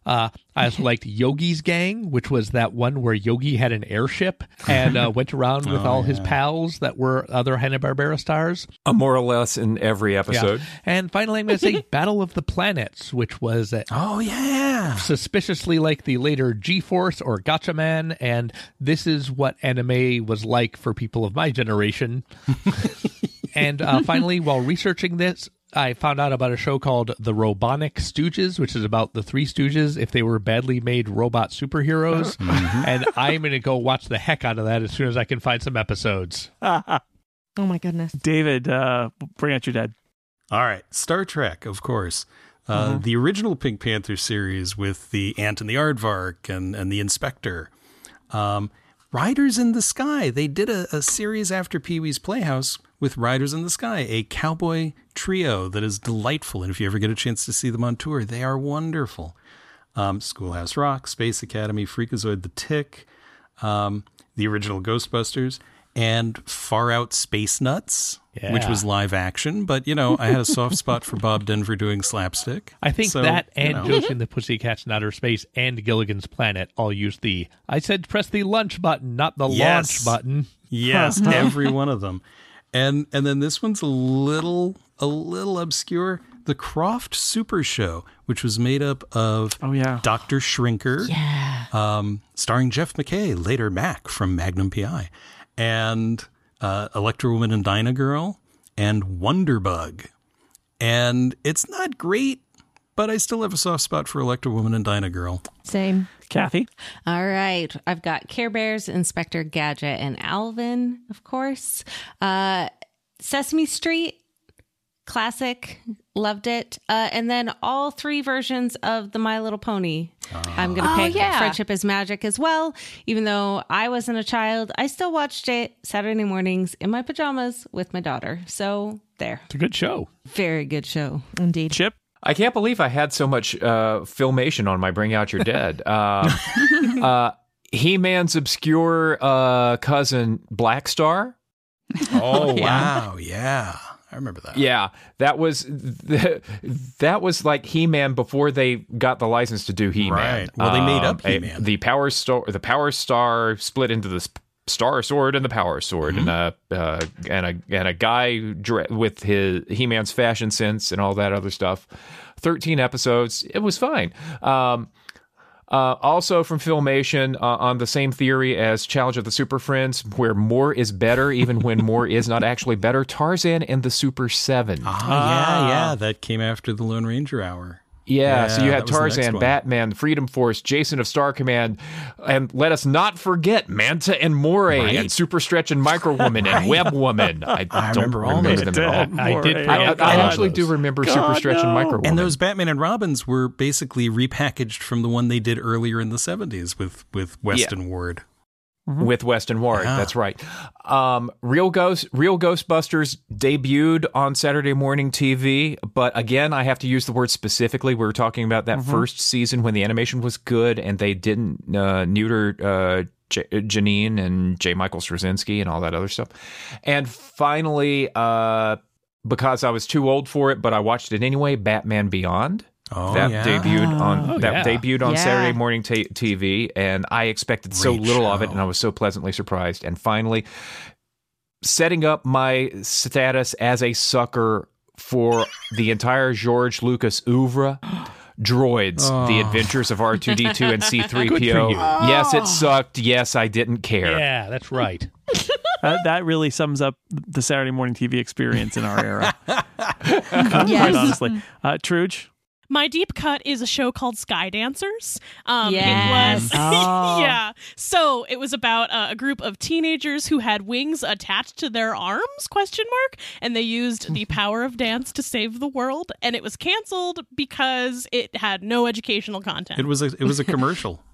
Uh, I also liked Yogi's Gang, which was that one where Yogi had an airship and uh, went around with all his pals that were other Hanna Barbera stars. Uh, more or less in every episode. And finally, I'm going to say Battle of the Planets, which was uh, Oh, yeah. suspiciously like the later G-Force or Gatchaman, and this is what anime was like for people of my generation. and uh, finally, while researching this, I found out about a show called The Robonic Stooges, which is about the Three Stooges if they were badly made robot superheroes. and I'm going to go watch the heck out of that as soon as I can find some episodes. Oh my goodness! David, uh, bring out your dad. All right, Star Trek, of course. Uh, The original Pink Panther series with the Ant and the Aardvark and, and the Inspector. Um, Riders in the Sky. They did a, a series after Pee Wee's Playhouse with Riders in the Sky, a cowboy trio that is delightful. And if you ever get a chance to see them on tour, they are wonderful. Um, Schoolhouse Rock, Space Academy, Freakazoid the Tick, um, the original Ghostbusters, and Far Out Space Nuts, which was live action. But, you know, I had a soft spot for Bob Denver doing slapstick. I think So, that you and know. Josie and the Pussycats in Outer Space and Gilligan's Planet all use the I said press the lunch button, not the Yes. launch button. Yes, every one of them. And and then this one's a little a little obscure. The Krofft Super Show, which was made up of Oh, yeah. Dr. Shrinker, yeah. um, starring Jeff MacKay, later Mac from Magnum PI, and uh, Electra Woman and Dyna Girl, and Wonderbug. And it's not great, but I still have a soft spot for Electra Woman and Dyna Girl. Same. Kathy. All right. I've got Care Bears, Inspector Gadget, and Alvin, of course. Uh, Sesame Street, classic. Loved it. Uh, and then all three versions of the My Little Pony. I'm going to Oh, pick yeah. Friendship is Magic as well. Even though I wasn't a child, I still watched it Saturday mornings in my pajamas with my daughter. So there. It's a good show. Very good show. Indeed. Chip. I can't believe I had so much uh, filmation on my Bring Out Your Dead. Uh, uh, He Man's obscure uh, cousin, Black Star. Oh, wow. Yeah. I remember that. Yeah, that was that was like He Man before they got the license to do He Man. Right. Well, they made up He-Man. The Power Star, the Power Star split into the sp- Star Sword and the Power Sword, and a uh, and a and a guy dre- with his He Man's fashion sense and all that other stuff. Thirteen episodes. It was fine. Um, uh, also from Filmation, uh, on the same theory as Challenge of the Super Friends, where more is better, even when more is not actually better. Tarzan and the Super Seven. Ah, yeah, yeah. That came after the Lone Ranger Hour. Yeah, so you had was the next Tarzan. Batman, Freedom Force, Jason of Star Command, and let us not forget Manta and Moray Right. and Super Stretch and Micro Woman and Web Woman. I, I don't remember all remember those. them at all. I did I, I, I actually do remember Super Stretch and Micro Woman. And those Batman and Robins were basically repackaged from the one they did earlier in the 70s with with West and Ward. With West and Ward. Yeah. That's right. Um, Real Ghost, Real Ghostbusters debuted on Saturday morning TV, but again, I have to use the word specifically. We were talking about that first season when the animation was good and they didn't uh, neuter uh, J- Janine and J. Michael Straczynski and all that other stuff. And finally, uh, because I was too old for it, but I watched it anyway. Batman Beyond. Oh, that yeah. debuted on Oh, that yeah. debuted on Yeah. Saturday morning ta TV, and I expected so Great little of it, and I was so pleasantly surprised. And finally, setting up my status as a sucker for the entire George Lucas oeuvre. Droids, The Adventures of R2D2 and C3PO. Good for you. Yes, it sucked. Yes, I didn't care. Yeah, that's right. Uh, that really sums up the Saturday morning TV experience in our era. Quite Yes. honestly. Uh, Truge? My deep cut is a show called Sky Dancers. Um, Yes. It was, yeah. So it was about uh, a group of teenagers who had wings attached to their arms? Question mark. And they used the power of dance to save the world. And it was canceled because it had no educational content. It was a it was a commercial.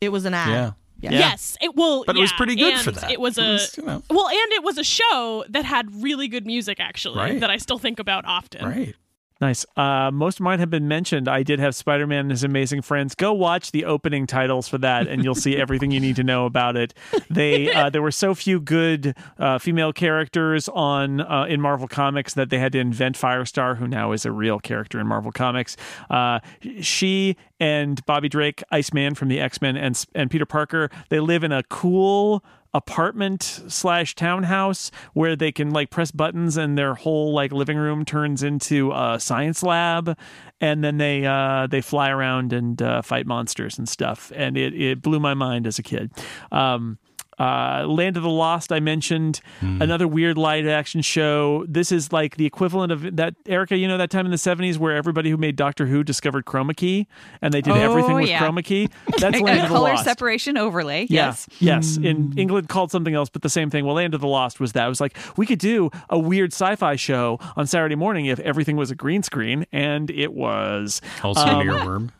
It was an ad. yeah. Yeah. Yes, it will. But it was pretty good for that. It was It a was, you know. well, and it was a show that had really good music actually Right. that I still think about often. Right. Nice. Uh, most of mine have been mentioned. I did have Spider Man and His Amazing Friends. Go watch the opening titles for that, and you'll see everything you need to know about it. They uh, there were so few good uh, female characters on uh, in Marvel Comics that they had to invent Firestar, who now is a real character in Marvel Comics. Uh, she and Bobby Drake, Iceman from the X Men, and and Peter Parker. They live in a cool apartment slash townhouse where they can like press buttons and their whole like living room turns into a science lab. And then they uh they fly around and uh, fight monsters and stuff. And it it blew my mind as a kid. Um uh, Land of the Lost, I mentioned another weird live action show. This is like the equivalent of that, Erika. You know that time in the seventies where everybody who made Doctor Who discovered chroma key, and they did Oh, everything with yeah. chroma key. That's A- Land a of the color Lost. separation overlay. Yeah. Yes. Yes. In England called something else, but the same thing. Well, Land of the Lost was that. It was like we could do a weird sci-fi show on Saturday morning if everything was a green screen, and it was. Also Um, Earworm.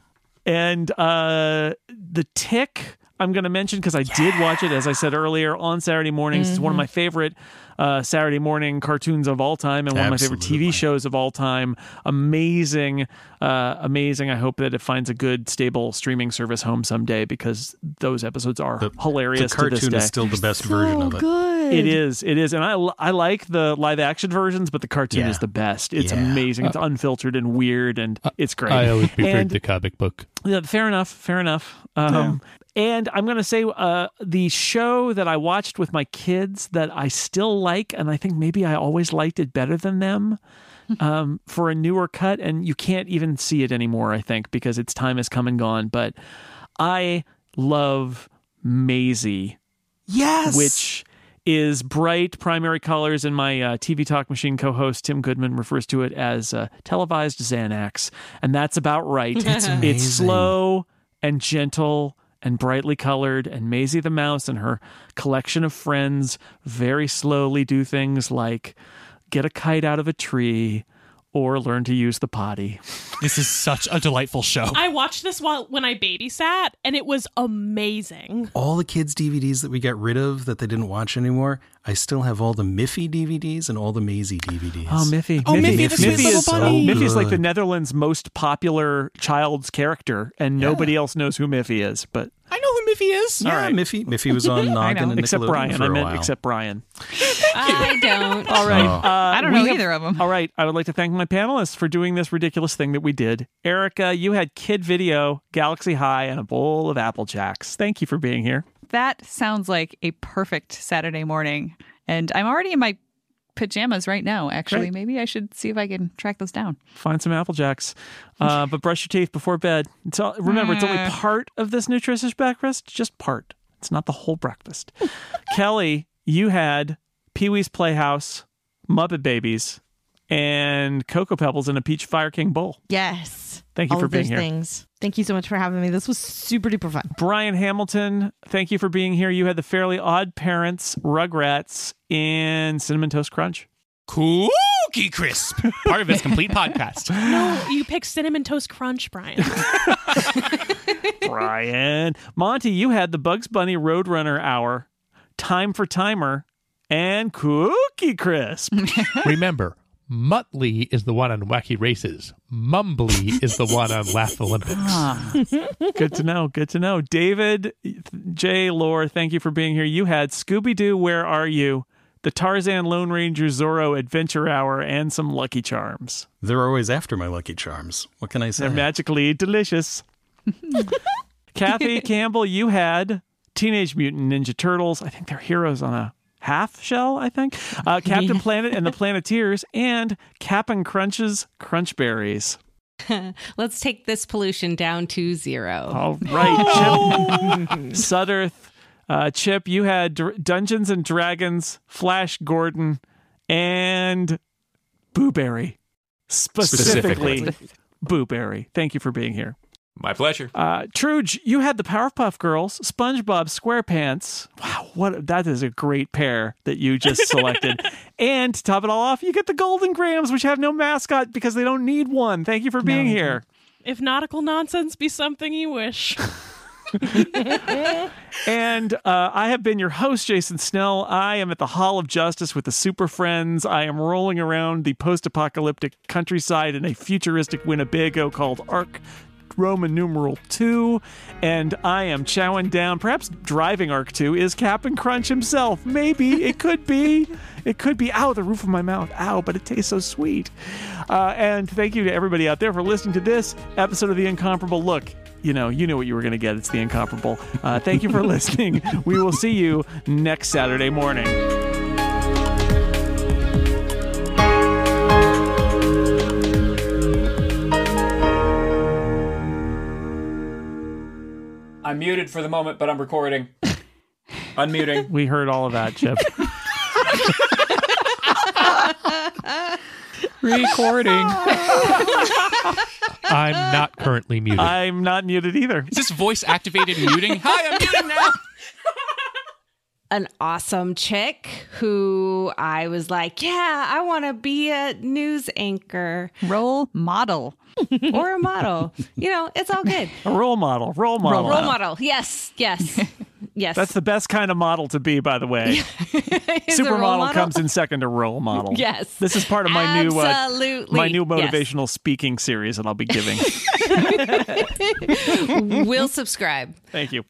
And uh the tick I'm going to mention because I did watch it, as I said earlier, on Saturday mornings. It's one of my favorite uh, Saturday morning cartoons of all time and one of my favorite TV shows of all time. Amazing, uh, amazing. I hope that it finds a good, stable streaming service home someday because those episodes are The, hilarious the to this cartoon day. is still the best version of it. good. It is. It is. And I, I like the live action versions, but the cartoon Yeah. is the best. It's Yeah. amazing. It's unfiltered and weird, and it's great. I always preferred And- the comic book. yeah, fair enough. Fair enough. Um, And I'm going to say uh, the show that I watched with my kids that I still like, and I think maybe I always liked it better than them um, for a newer cut, and you can't even see it anymore, I think, because its time has come and gone. But I love Maisy Yes. which is bright primary colors, and my uh, TV Talk Machine co-host Tim Goodman refers to it as uh, televised Xanax, and that's about right. it's, amazing. slow and gentle and brightly colored, and Maisy the mouse and her collection of friends very slowly do things like get a kite out of a tree or learn to use the potty. This is such a delightful show. I watched this while when I babysat, and it was amazing. all the kids' DVDs that we got rid of that they didn't watch anymore, I still have all the Miffy DVDs and all the Maisy DVDs. Oh, Miffy. Oh, Miffy, the sweet Miffy little is, bunny. Miffy is like the Netherlands' most popular child's character, and nobody else knows who Miffy is. But I know who Miffy is. yeah, all right. Miffy. Miffy was on I Noggin know. and except Nickelodeon Brian, for I a meant while. except Brian. I don't. All right, Oh. uh, I don't we know have- either of them. All right, I would like to thank my panelists for doing this ridiculous thing that we did. Erika, you had Kidd Video, Galaxy High, and a bowl of Apple Jacks. Thank you for being here. That sounds like a perfect Saturday morning. And I'm already in my pajamas right now, actually. Maybe I should see if I can track those down. Find some Apple Jacks, uh, but brush your teeth before bed. It's all, remember, it's only Mm. part of this nutritious breakfast, just part. It's not the whole breakfast. Kelly, you had Pee Wee's Playhouse, Muppet Babies, and Cocoa Pebbles in a Peach Fire King bowl. Yes. Thank you All for of being those here. Things. Thank you so much for having me. This was super duper fun. Brian Hamilton, thank you for being here. You had the Fairly Odd Parents, Rugrats, and Cinnamon Toast Crunch. Cookie Crisp, part of this complete podcast. No, you picked cinnamon toast crunch, Brian. Brian. Monty, you had the Bugs Bunny Roadrunner Hour, Time for Timer, and Cookie Crisp. Remember, Muttley is the one on Wacky Races. Mumbly is the one on Laugh Olympics. Ah. good to know. Good to know. David J. Loehr, thank you for being here. You had Scooby Doo, Where Are You? The Tarzan Lone Ranger Zorro Adventure Hour, and some Lucky Charms. They're always after my Lucky Charms. What can I say? They're magically delicious. Kathy Campbell, you had Teenage Mutant Ninja Turtles. I think they're heroes on a half shell, I think. Uh, Captain Planet and the Planeteers, and Cap'n Crunch's Crunchberries. Let's take this pollution down to zero. All right, Chip Sudderth. Uh, Chip, you had Dr- Dungeons and Dragons, Flash Gordon, and Boo Berry. Specifically, Specifically. Boo Berry. Thank you for being here. My pleasure. Uh, Truge, you had the Powerpuff Girls, SpongeBob SquarePants. Wow, what that is a great pair that you just selected. and to top it all off, you get the Golden Grahams, which have no mascot because they don't need one. Thank you for being here. if nautical nonsense be something you wish. And uh, I have been your host, Jason Snell. I am at the Hall of Justice with the Super Friends. I am rolling around the post apocalyptic countryside in a futuristic Winnebago called Ark Roman numeral 2. And I am chowing down, perhaps driving Ark 2 is Cap'n Crunch himself. Maybe. It could be. It could be. Ow, the roof of my mouth. Ow, but it tastes so sweet. Uh, and thank you to everybody out there for listening to this episode of The Incomparable Look you know, you knew what you were going to get. It's the incomparable. Uh, thank you for listening. We will see you next Saturday morning. I'm muted for the moment, but I'm recording. Unmuting. We heard all of that, Chip. Recording. I'm not currently muted. I'm not muted either. Is this voice activated muting? Hi, I'm muting now. An awesome chick who I was like, yeah, I want to be a news anchor Role model. or a model. you know, it's all good. A role model. Role model. Role model. Yes, yes, yes. That's the best kind of model to be, by the way. Supermodel model? comes in second to role model. Yes. This is part of my new uh, my new Yes. motivational speaking series that I'll be giving. We'll subscribe. Thank you.